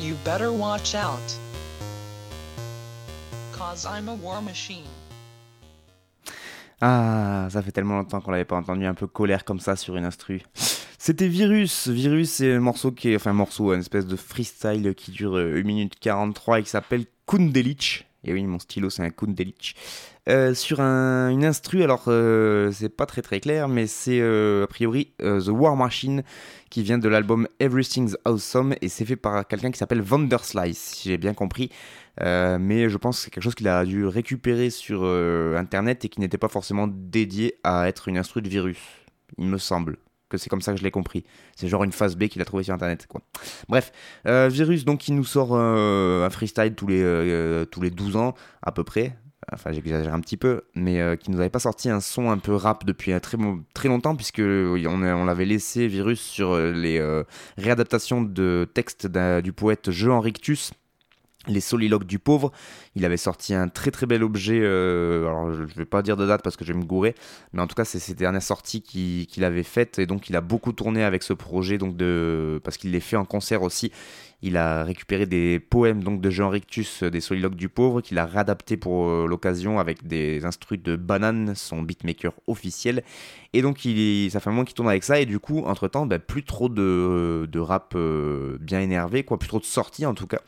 You better watch out. Cause I'm a war machine. Ah, ça fait tellement longtemps qu'on l'avait pas entendu un peu colère comme ça sur une instru. C'était Virus. Virus, c'est un morceau qui est, enfin, un morceau, une espèce de freestyle qui dure euh, 1 minute 43 et qui s'appelle Kundelich. Et oui, mon stylo, c'est un Kundelich. Euh, sur un, une instru, alors euh, c'est pas très très clair, mais c'est euh, a priori euh, The War Machine qui vient de l'album Everything's Awesome et c'est fait par quelqu'un qui s'appelle Vanderslice, si j'ai bien compris. Euh, mais je pense que c'est quelque chose qu'il a dû récupérer sur euh, internet et qui n'était pas forcément dédié à être une instru de virus. Il me semble que c'est comme ça que je l'ai compris. C'est genre une phase B qu'il a trouvé sur internet quoi. Bref, euh, Virus donc qui nous sort un freestyle tous les, tous les 12 ans à peu près. Enfin, j'exagère un petit peu, mais qui nous avait pas sorti un son un peu rap depuis très, très longtemps, puisque on, on l'avait laissé Virus sur les réadaptations de textes du poète Jean Rictus, les soliloques du pauvre. Il avait sorti un très très bel objet, euh, alors je ne vais pas dire de date parce que je vais me gourer, mais en tout cas c'est ses dernières sorties qui- qu'il avait faites, et donc il a beaucoup tourné avec ce projet, donc de, parce qu'il les fait en concert aussi. Il a récupéré des poèmes donc de Jean Rictus, euh, des soliloques du pauvre, qu'il a réadapté pour euh, l'occasion avec des instrus de Banane, son beatmaker officiel. Et donc il, ça fait un moment qu'il tourne avec ça et du coup entre temps bah, plus trop de, de rap euh, bien énervé, quoi, plus trop de sorties en tout cas.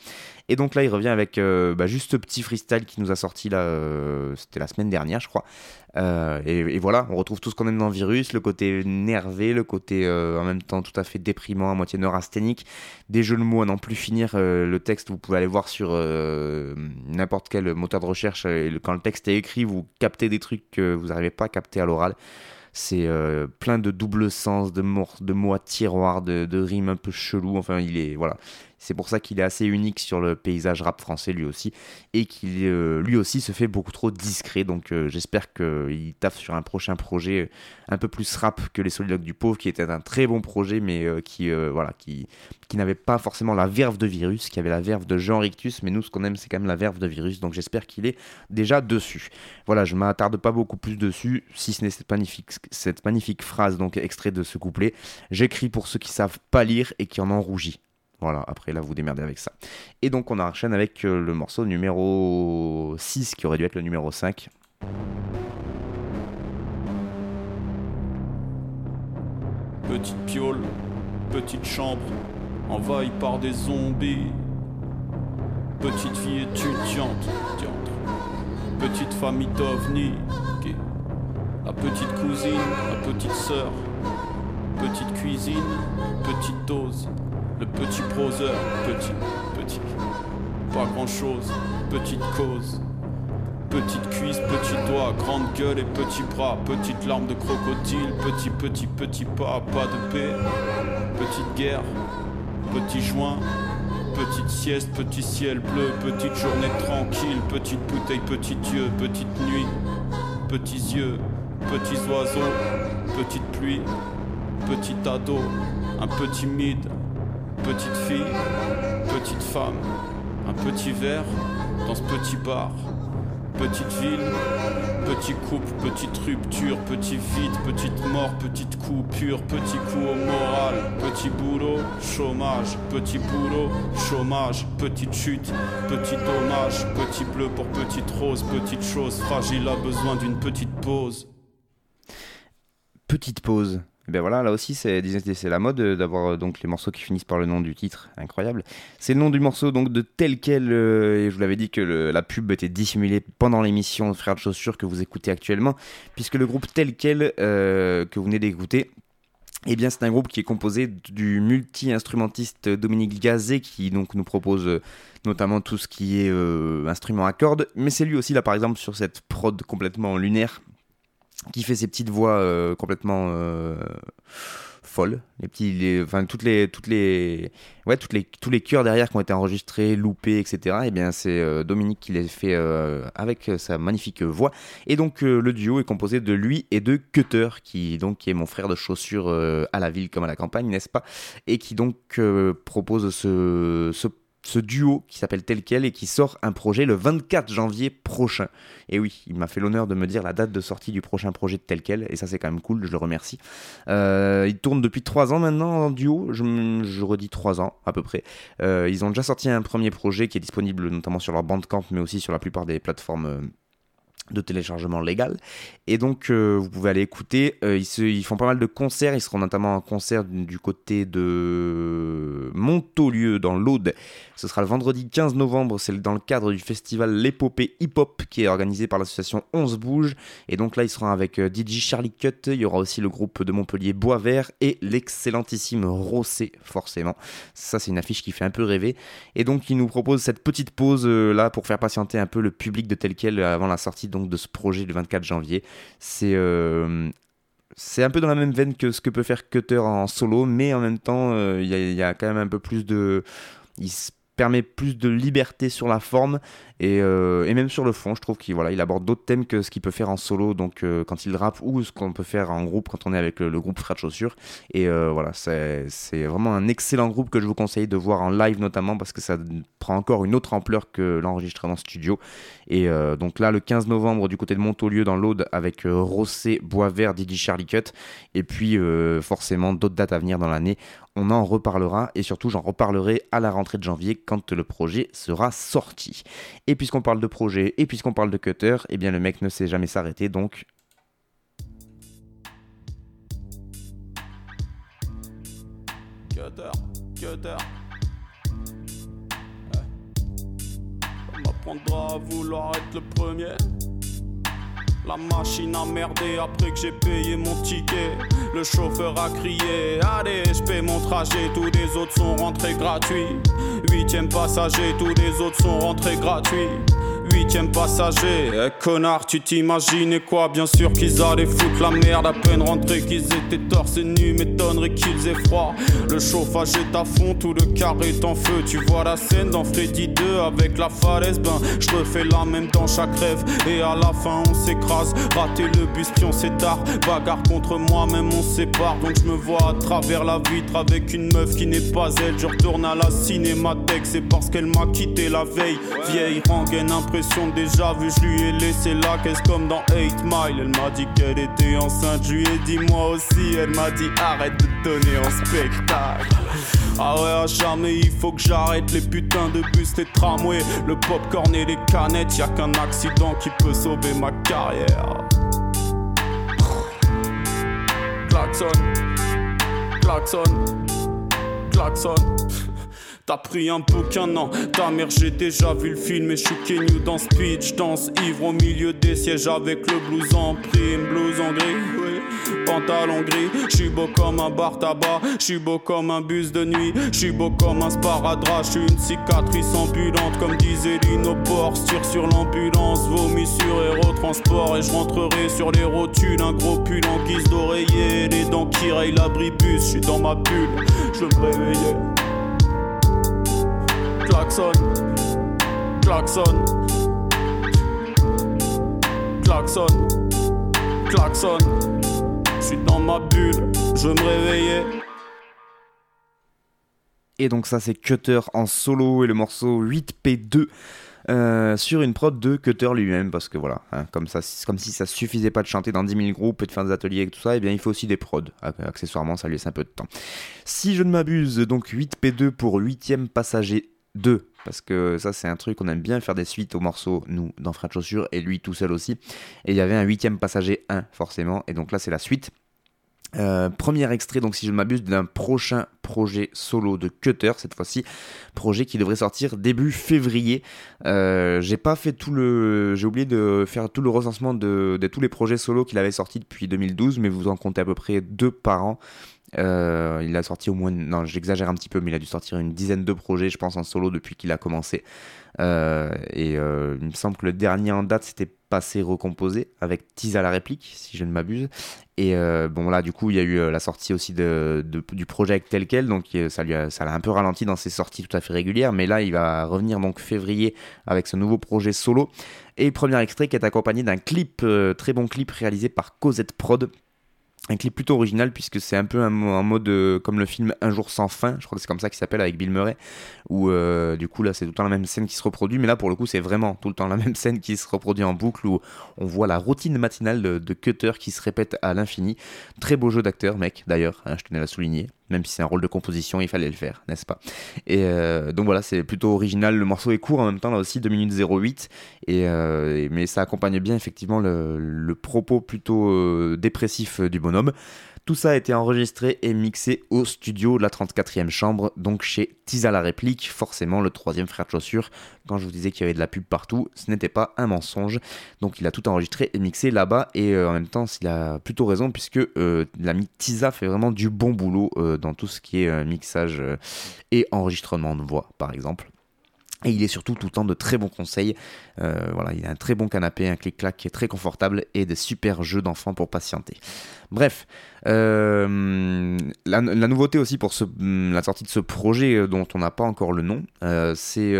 Et donc là, il revient avec euh, bah, juste ce petit freestyle qui nous a sorti là, euh, c'était la semaine dernière, je crois. Euh, et, voilà, on retrouve tout ce qu'on aime dans Virus, le côté nervé, le côté euh, en même temps tout à fait déprimant, à moitié neurasthénique, des jeux de mots à n'en plus finir. euh, le texte, vous pouvez aller voir sur n'importe quel moteur de recherche. le- quand le texte est écrit, vous captez des trucs que vous n'arrivez pas à capter à l'oral. C'est plein de double sens, de mots, de mots à tiroir, de, de rimes un peu chelou. Enfin, il est voilà. C'est pour ça qu'il est assez unique sur le paysage rap français lui aussi, et qu'il euh, lui aussi se fait beaucoup trop discret. Donc euh, j'espère qu'il taffe sur un prochain projet un peu plus rap que les Soliloques du pauvre, qui était un très bon projet, mais euh, qui euh, voilà, qui n'avait pas forcément la verve de Virus, qui avait la verve de Jean Rictus, mais nous ce qu'on aime c'est quand même la verve de Virus. Donc j'espère qu'il est déjà dessus. Voilà, je m'attarde pas beaucoup plus dessus, si ce n'est cette magnifique phrase donc de ce couplet. J'écris pour ceux qui savent pas lire et qui en ont rougi. Voilà, après là vous démerdez avec ça. Et donc on enchaîne avec euh, le morceau numéro 6 qui aurait dû être le numéro 5. Petite piole, petite chambre, envahie par des zombies. Petite fille étudiante. Petite famille d'ovnis. La petite cousine, la petite sœur. Petite cuisine, petite dose. Le petit proseur, petit, petit. Pas grand chose, petite cause. Petite cuisse, petit doigt, grande gueule et petit bras, petite larme de crocodile, petit petit petit pas, pas de paix, petite guerre, petit joint, petite sieste, petit ciel bleu, petite journée tranquille, petite bouteille, petit Dieu, petite nuit, petits yeux, petits oiseaux, petite pluie, petit ado, un peu timide, petite fille, petite femme, un petit verre dans ce petit bar. Petite ville, petit couple, petite rupture, petit vide, petite mort, petite coupure, petit coup au moral, petit boulot, chômage, petit boulot, chômage, petite chute, petit dommage, petit bleu pour petite rose, petite chose fragile a besoin d'une petite pause. Petite pause. Et ben voilà, là aussi c'est la mode euh, d'avoir euh, donc les morceaux qui finissent par le nom du titre, incroyable. C'est le nom du morceau donc de tel quel euh, et je vous l'avais dit que la pub était dissimulée pendant l'émission Frères de chaussures que vous écoutez actuellement puisque le groupe tel quel que vous venez d'écouter eh bien, c'est un groupe qui est composé du multi-instrumentiste Dominique Gazet qui donc nous propose notamment tout ce qui est euh, instrument à cordes, mais c'est lui aussi là par exemple sur cette prod complètement lunaire qui fait ses petites voix euh, complètement euh, folles, les petits, enfin toutes les, toutes les, ouais, toutes les, tous les chœurs derrière qui ont été enregistrés, loupés, etc. Et bien c'est euh, Dominique qui les fait avec sa magnifique voix. Et donc le duo est composé de lui et de Cutter, qui donc est mon frère de chaussures à la ville comme à la campagne, n'est-ce pas? Et qui donc propose ce, ce ce duo qui s'appelle Tel Quel et qui sort un projet le 24 janvier prochain. Et oui, il m'a fait l'honneur de me dire la date de sortie du prochain projet de Tel Quel, et ça c'est quand même cool, je le remercie. Euh, ils tournent depuis 3 ans maintenant en duo, je, redis 3 ans à peu près. Euh, ils ont déjà sorti un premier projet qui est disponible notamment sur leur Bandcamp, mais aussi sur la plupart des plateformes. De téléchargement légal. Et donc euh, vous pouvez aller écouter Euh, ils, se- ils font pas mal de concerts. Ils seront notamment en concert du côté de Montaulieu dans l'Aude. Ce sera le vendredi 15 novembre. C'est dans le cadre du festival l'épopée hip hop qui est organisé par l'association 11 bouge et donc là ils seront avec euh, DJ Charlie Cut. Il y aura aussi le groupe de Montpellier Bois Vert et l'excellentissime Rossé forcément. Ça c'est une affiche qui fait un peu rêver. Et donc il nous propose cette petite pause là pour faire patienter un peu le public de tel quel avant la sortie de ce projet le 24 janvier. C'est euh, c'est un peu dans la même veine que ce que peut faire Cutter en solo, mais en même temps euh, il y, a- quand même un peu plus de permet plus de liberté sur la forme et, euh, et même sur le fond je trouve qu'il voilà, il aborde d'autres thèmes que ce qu'il peut faire en solo donc euh, quand il rappe ou ce qu'on peut faire en groupe quand on est avec le, groupe Frères de Chaussures. Et euh, voilà c'est vraiment un excellent groupe que je vous conseille de voir en live notamment parce que ça prend encore une autre ampleur que l'enregistrement studio. Et donc là le 15 novembre du côté de Montaulieu dans l'Aude avec Rossé, Boisvert, Didi Charlie Cut et puis forcément d'autres dates à venir dans l'année on en reparlera et surtout j'en reparlerai à la rentrée de janvier quand le projet sera sorti. Et puisqu'on parle de projet et puisqu'on parle de cutter, eh bien le mec ne sait jamais s'arrêter donc m'apprendra à vouloir être le premier. La machine a merdé après que j'ai payé mon ticket. Le chauffeur a crié Allez, je paie mon trajet. Tous les autres sont rentrés gratuits. Huitième passager, tous les autres sont rentrés gratuits. Huitième passager, eh, connard, tu t'imaginais quoi? Bien sûr qu'ils allaient foutre la merde à peine rentrés, qu'ils étaient torse nu, m'étonnerait qu'ils aient froid. Le chauffage est à fond, tout le carré est en feu. Tu vois la scène dans Freddy 2 avec la falaise, ben je refais la même dans chaque rêve. Et à la fin, on s'écrase. Rater le bus, pion, c'est tard. Bagarre contre moi-même, on se sépare. Donc je me vois à travers la vitre avec une meuf qui n'est pas elle. Je retourne à la c'est parce qu'elle m'a quitté la veille. Vieille rengaine, impression déjà vu, je lui ai laissé la caisse comme dans 8 Mile. Elle m'a dit qu'elle était enceinte, je lui ai dit moi aussi. Elle m'a dit arrête de donner en spectacle. Ah ouais, à jamais il faut que j'arrête les putains de bus, les tramways, le popcorn et les canettes. Y a qu'un accident qui peut sauver ma carrière. Klaxon, klaxon, klaxon. T'as pris un bouquin, non. Ta mère, j'ai déjà vu le film et je suis Kenyu dans speech. Danse ivre au milieu des sièges avec le blouson prime, blouson gris, oui. Pantalon gris, je suis beau comme un bar tabac, je suis beau comme un bus de nuit, je suis beau comme un sparadrap, je suis une cicatrice ambulante comme disait Lino Port, tire sur l'ambulance, vomi sur Aérotransport. Et je rentrerai sur les rotules, un gros pull en guise d'oreiller, les dents qui rayent l'abribus, je suis dans ma bulle, je me réveiller Je suis dans ma bulle, je me réveiller. Et donc ça c'est Cutter en solo et le morceau 8P2 euh, sur une prod de Cutter lui-même parce que voilà, hein, comme, ça, comme si ça suffisait pas de chanter dans 10 000 groupes et de faire des ateliers et tout ça, et bien il faut aussi des prods. Accessoirement ça lui laisse un peu de temps. Si je ne m'abuse, donc 8P2 pour 8ème passager 2 parce que ça c'est un truc qu'on aime bien faire des suites aux morceaux nous dans de chaussures et lui tout seul aussi et il y avait un huitième passager 1 forcément et donc là c'est la suite euh, premier extrait, donc si je ne m'abuse, d'un prochain projet solo de Cutter cette fois-ci, projet qui devrait sortir début février. Euh, j'ai oublié de faire tout le recensement de, de tous les projets solo qu'il avait sortis depuis 2012, mais vous en comptez à peu près deux par an. Euh, il a sorti au moins, non, j'exagère un petit peu, mais il a dû sortir une dizaine de projets, je pense, en solo depuis qu'il a commencé. Euh, et euh, il me semble que le dernier en date, c'était passé recomposé avec Tease à la réplique, si je ne m'abuse. Et bon, là, du coup, il y a eu la sortie aussi de, du projet tel quel, donc ça lui ça l'a un peu ralenti dans ses sorties tout à fait régulières. Mais là, il va revenir donc février avec ce nouveau projet solo. Et premier extrait qui est accompagné d'un clip, très bon clip réalisé par Cosette Prod un clip plutôt original puisque c'est un peu un, mode euh, comme le film Un jour sans fin, je crois que c'est comme ça qu'il s'appelle avec Bill Murray, où euh, du coup là c'est tout le temps la même scène qui se reproduit, mais là pour le coup c'est vraiment tout le temps la même scène qui se reproduit en boucle où on voit la routine matinale de, Cutter qui se répète à l'infini. Très beau jeu d'acteur mec d'ailleurs, hein, je tenais à souligner même si c'est un rôle de composition, il fallait le faire, n'est-ce pas? Et euh, donc voilà, c'est plutôt original. Le morceau est court en même temps, là aussi, 2 minutes 08, et, euh, mais ça accompagne bien effectivement le, propos plutôt euh, dépressif du bonhomme. Tout ça a été enregistré et mixé au studio de la 34e chambre, donc chez Tisa la réplique, forcément le troisième frère de chaussures. Quand je vous disais qu'il y avait de la pub partout, ce n'était pas un mensonge. Donc il a tout enregistré et mixé là-bas, et euh, en même temps, il a plutôt raison, puisque euh, l'ami Tisa fait vraiment du bon boulot euh, dans tout ce qui est mixage et enregistrement de voix, par exemple. Et il est surtout tout le temps de très bons conseils. voilà, il a un très bon canapé, un clic-clac qui est très confortable et des super jeux d'enfants pour patienter. Bref, euh, la, nouveauté aussi pour la sortie de ce projet euh, dont on n'a pas encore le nom, euh, c'est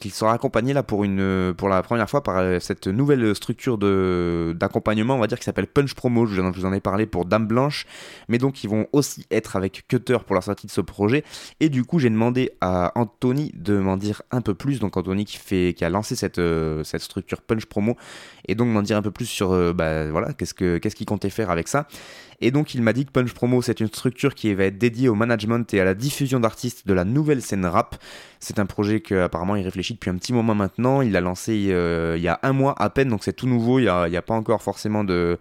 qu'il sera accompagné là pour, une, pour la première fois par cette nouvelle structure d'accompagnement, on va dire, qui s'appelle Punch Promo. Je vous en ai parlé pour Dame Blanche, mais donc ils vont aussi être avec Cutter pour la sortie de ce projet. Et du coup, j'ai demandé à Anthony de m'en dire un peu plus. Donc Anthony qui, fait, qui a lancé cette, euh, cette structure Punch Promo et donc m'en dire un peu plus sur euh, bah, voilà, qu'est-ce qu'il qu'est-ce qu'il comptait faire avec ça. Et donc il m'a dit que Punch Promo c'est une structure qui va être dédiée au management et à la diffusion d'artistes de la nouvelle scène rap. C'est un projet qu'apparemment il réfléchit depuis un petit moment maintenant. Il l'a lancé euh, il y a un mois à peine, donc c'est tout nouveau. Il n'y a, pas encore forcément de,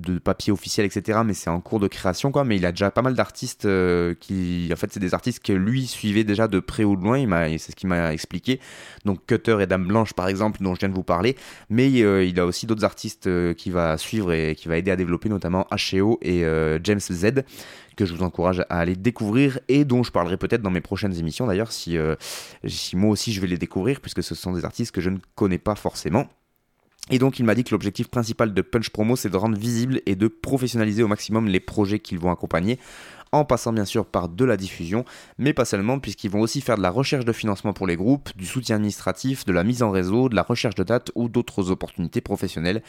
de papier officiel, etc. Mais c'est en cours de création, quoi. Mais il a déjà pas mal d'artistes euh, qui, en fait, c'est des artistes que lui suivait déjà de près ou de loin. C'est ce qu'il m'a expliqué. Donc Cutter et Dame Blanche, par exemple, dont je viens de vous parler. Mais euh, il a aussi d'autres artistes euh, qui va suivre et qui va aider à développer, notamment H.E.O. et euh, James Z que je vous encourage à aller découvrir et dont je parlerai peut-être dans mes prochaines émissions d'ailleurs si, si moi aussi je vais les découvrir puisque ce sont des artistes que je ne connais pas forcément. Et donc il m'a dit que l'objectif principal de Punch Promo c'est de rendre visible et de professionnaliser au maximum les projets qu'ils vont accompagner en passant bien sûr par de la diffusion, mais pas seulement puisqu'ils vont aussi faire de la recherche de financement pour les groupes, du soutien administratif, de la mise en réseau, de la recherche de dates ou d'autres opportunités professionnelles.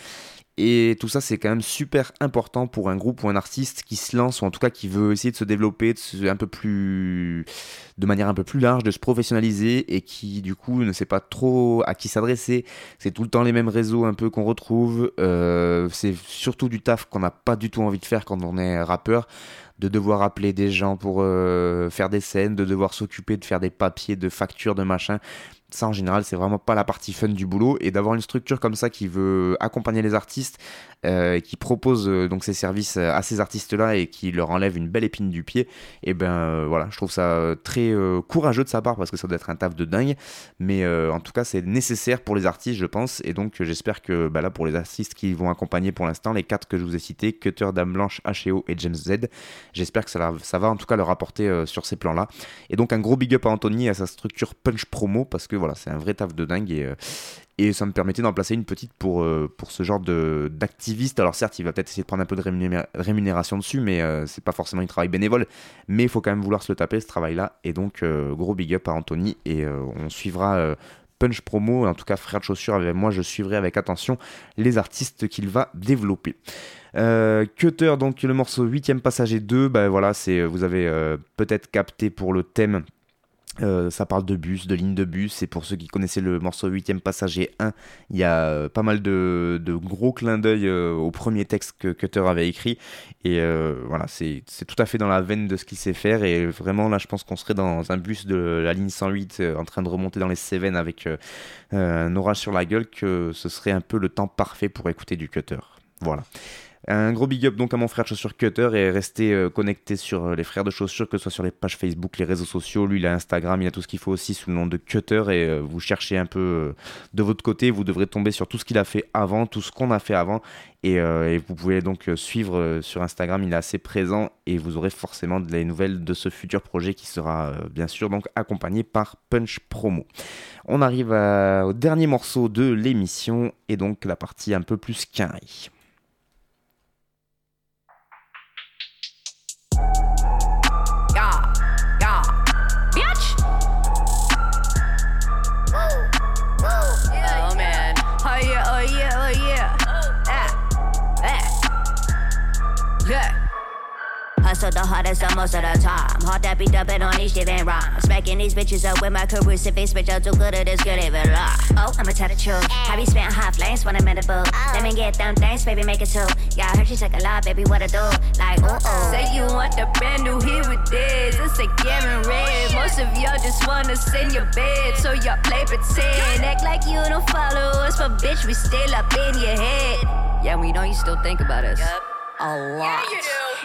Et tout ça, c'est quand même super important pour un groupe ou un artiste qui se lance, ou en tout cas qui veut essayer de se développer de manière un peu plus large, de se professionnaliser et qui du coup ne sait pas trop à qui s'adresser. C'est tout le temps les mêmes réseaux un peu qu'on retrouve. Euh, c'est surtout du taf qu'on n'a pas du tout envie de faire quand on est rappeur de devoir appeler des gens pour euh, faire des scènes, de devoir s'occuper de faire des papiers, de factures, de machin. Ça, en général, c'est vraiment pas la partie fun du boulot. Et d'avoir une structure comme ça qui veut accompagner les artistes, euh, qui propose euh, donc ces services euh, à ces artistes-là et qui leur enlève une belle épine du pied, et ben euh, voilà, je trouve ça très courageux de sa part parce que ça doit être un taf de dingue. Mais en tout cas, c'est nécessaire pour les artistes, je pense. Et donc, j'espère que bah, là, pour les artistes qui vont accompagner pour l'instant, les quatre que je vous ai cités, Cutter, Dame Blanche, H.E.O. et James Z, j'espère que ça, ça va en tout cas leur apporter sur ces plans-là. Et donc, un gros big up à Anthony et à sa structure Punch Promo parce que voilà, c'est un vrai taf de dingue et, euh, et ça me permettait d'en placer une petite pour, euh, ce genre d'activiste. Alors certes, il va peut-être essayer de prendre un peu de rémuné- rémunération dessus, mais euh, c'est pas forcément du travail bénévole. Mais il faut quand même vouloir se le taper, ce travail-là. Et donc, gros big up à Anthony. Et on suivra Punch Promo, en tout cas Frère de Chaussures, avec moi je suivrai avec attention les artistes qu'il va développer. Cutter, donc le morceau 8ème passager 2, bah voilà, c'est, vous avez peut-être capté pour le thème euh, ça parle de bus, de ligne de bus, et pour ceux qui connaissaient le morceau 8ème passager 1, il y a euh, pas mal de, gros clins d'œil euh, au premier texte que Cutter avait écrit, et voilà, c'est tout à fait dans la veine de ce qu'il sait faire, et vraiment là je pense qu'on serait dans un bus de la ligne 108 euh, en train de remonter dans les Cévennes avec un orage sur la gueule, que ce serait un peu le temps parfait pour écouter du Cutter. Voilà. Un gros big up donc à mon frère de chaussures Cutter et restez euh, connectés sur euh, les frères de chaussures, que ce soit sur les pages Facebook, les réseaux sociaux. Lui, il a Instagram, il a tout ce qu'il faut aussi sous le nom de Cutter et euh, vous cherchez un peu de votre côté, vous devrez tomber sur tout ce qu'il a fait avant, tout ce qu'on a fait avant et, vous pouvez donc suivre sur Instagram, il est assez présent et vous aurez forcément des nouvelles de ce futur projet qui sera bien sûr donc accompagné par Punch Promo. On arrive au dernier morceau de l'émission et donc la partie un peu plus carrée. Hustle the hardest the most of the time. Hard that beat up on these shit and rhymes. Smacking these bitches up with my crucifix, bitch. I'm too good at this, good even lie. Oh, I'ma tell the truth. I be spitting hot flames when I'm in the booth. Let me get them things, baby, make it two. Yeah, I heard she took a lot, baby, what I do? Like, ooh, ooh. Say you want the brand new here with this. It's a Garen red. Most of y'all just wanna send your bed, so y'all play pretend. Act like you don't follow us, but bitch, we still up in your head. Yeah, we know you still think about us. Yep. A lot.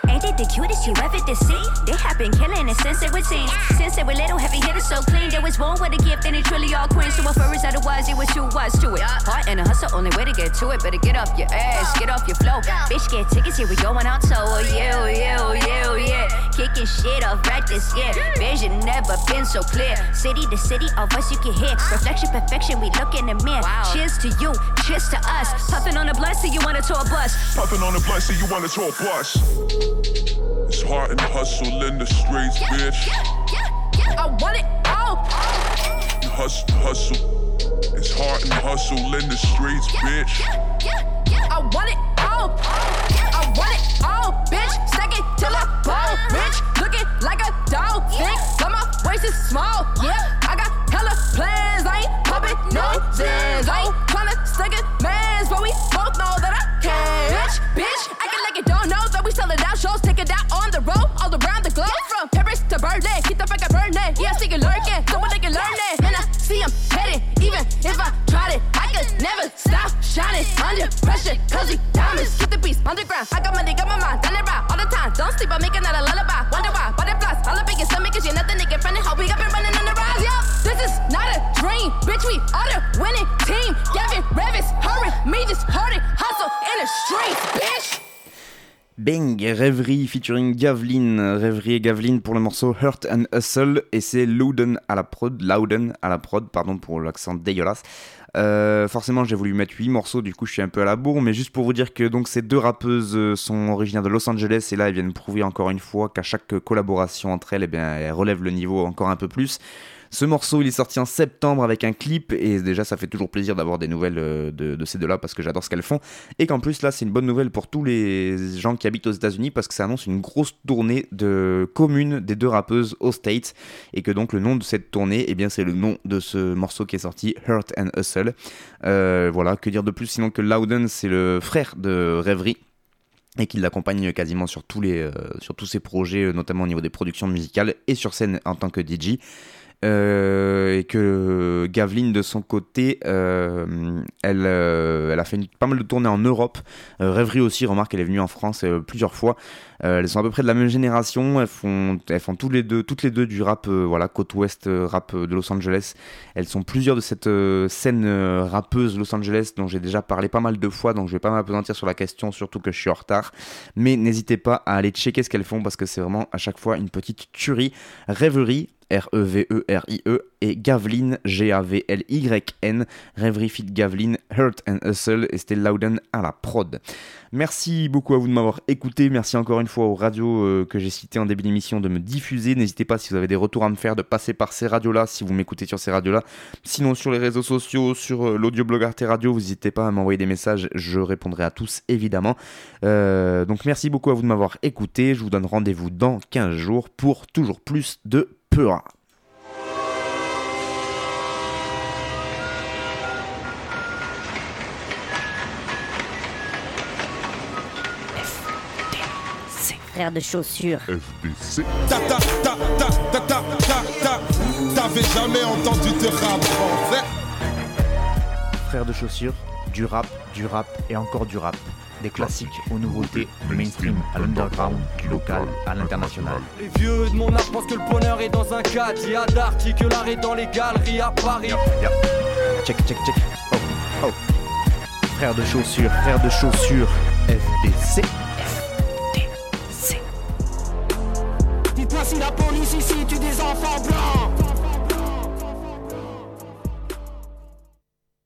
Ain't they the cutest you ever to see? They have been killing it since they were teens. Since they were little, heavy hitters so clean. They was born with a gift and it truly all queens. So for us otherwise, it was too wise to it. Heart and a hustle, only way to get to it. Better get off your ass, get off your flow. Bitch, get tickets, here we going out. So, oh yeah, oh yeah, oh yeah, oh yeah. Kicking shit off right this year. Vision never been so clear. City to city, all voice you can hear. Ah. Reflection, perfection, we look in the mirror. Cheers to you, cheers to us. Puffing on a blunt, so you want to tour bus. Puffin' on a blunt, so you want to talk bus. It's hard and hustle in the streets, bitch. I want it all. Hustle, hustle. It's hard and hustle in the streets, bitch. I want it all. I want it all, bitch. Stack it till I ball, bitch. Looking like a dog, thick, but my waist is small. Yeah, I got the plans, I ain't popping no zans. I ain't tryna stick it, mans, but we both know that I can. Bitch, bitch, don't know that we selling out shows, take it out on the road, all around the globe. From Paris to Berlin, keep the fuck up burning. Yeah, I see you lurking, someone they can learn it. And I see I'm even if I tried it, I could never stop shining under pressure. Cause we diamonds, keep the beast underground. I got money, got my mind, done it right all the time. Don't sleep, I'm making that a lullaby. Wonder why, butterflies, all up in your stomach, cause you're nothing to get friendly. How we got been running on the rise, yo. This is not a dream, bitch, we are the winning team. Gavin, Revis, hurry, me just hurting, hustle in the streets, bitch. Bang, Rêverie featuring Gavlin, Rêverie et Gavlin pour le morceau Hurt and Hustle et c'est Louden à la prod, Louden à la prod, pardon pour l'accent dégueulasse. Euh, forcément j'ai voulu mettre 8 morceaux, du coup je suis un peu à la bourre, mais juste pour vous dire que ces deux rappeuses euh, sont originaires de Los Angeles et là elles viennent prouver encore une fois qu'à chaque collaboration entre elles, eh elles relèvent le niveau encore un peu plus. Ce morceau, il est sorti en septembre avec un clip et déjà ça fait toujours plaisir d'avoir des nouvelles euh, de, ces deux-là parce que j'adore ce qu'elles font. Et qu'en plus là, c'est une bonne nouvelle pour tous les gens qui habitent aux États-Unis parce que ça annonce une grosse tournée de commune des deux rappeuses aux States et que donc le nom de cette tournée, eh bien c'est le nom de ce morceau qui est sorti, Hurt and Hustle. Euh, voilà, que dire de plus? Sinon que Loudon, c'est le frère de Rêverie et qui l'accompagne quasiment sur tous, les, euh, sur tous ses projets, notamment au niveau des productions musicales et sur scène en tant que DJ. Euh, et que Gavlin de son côté, euh, elle, euh, elle a fait pas mal de tournées en Europe. Rêverie aussi, remarque, elle est venue en France plusieurs fois. Elles sont à peu près de la même génération. Elles font, elles font les deux, toutes les deux du rap, voilà, côte ouest rap de Los Angeles. Elles sont plusieurs de cette scène rappeuse Los Angeles dont j'ai déjà parlé pas mal de fois, donc je vais pas m'apesantir sur la question, surtout que je suis en retard. Mais n'hésitez pas à aller checker ce qu'elles font parce que c'est vraiment à chaque fois une petite tuerie. Rêverie. R-E-V-E-R-I-E et Gavlin, G-A-V-L-Y-N, Rêverie Fit Gavlin, Hurt and Hustle et c'était Loudon à la prod. Merci beaucoup à vous de m'avoir écouté, merci encore une fois aux radios euh, que j'ai citées en début d'émission de me diffuser, n'hésitez pas si vous avez des retours à me faire de passer par ces radios-là, si vous m'écoutez sur ces radios-là, sinon sur les réseaux sociaux, sur euh, l'audioblog Arte Radio, vous n'hésitez pas à m'envoyer des messages, je répondrai à tous évidemment. Euh, donc merci beaucoup à vous de m'avoir écouté, je vous donne rendez-vous dans 15 jours pour toujours plus de Peura. Frère de chaussures. FBC. Ta ta ta ta ta ta ta ta. T'avais jamais entendu de rap français Frères de chaussures, du rap, du rap et encore du rap. Des classiques aux nouveautés, du mainstream à l'underground, du local à l'international. Les vieux de mon âge pensent que le bonheur est dans un cadre. Il y a est dans les galeries à Paris. Check, check, check. Oh, oh. Frères de chaussures, frères de chaussures, FBC. Dites-moi si la police ici tue des enfants blancs.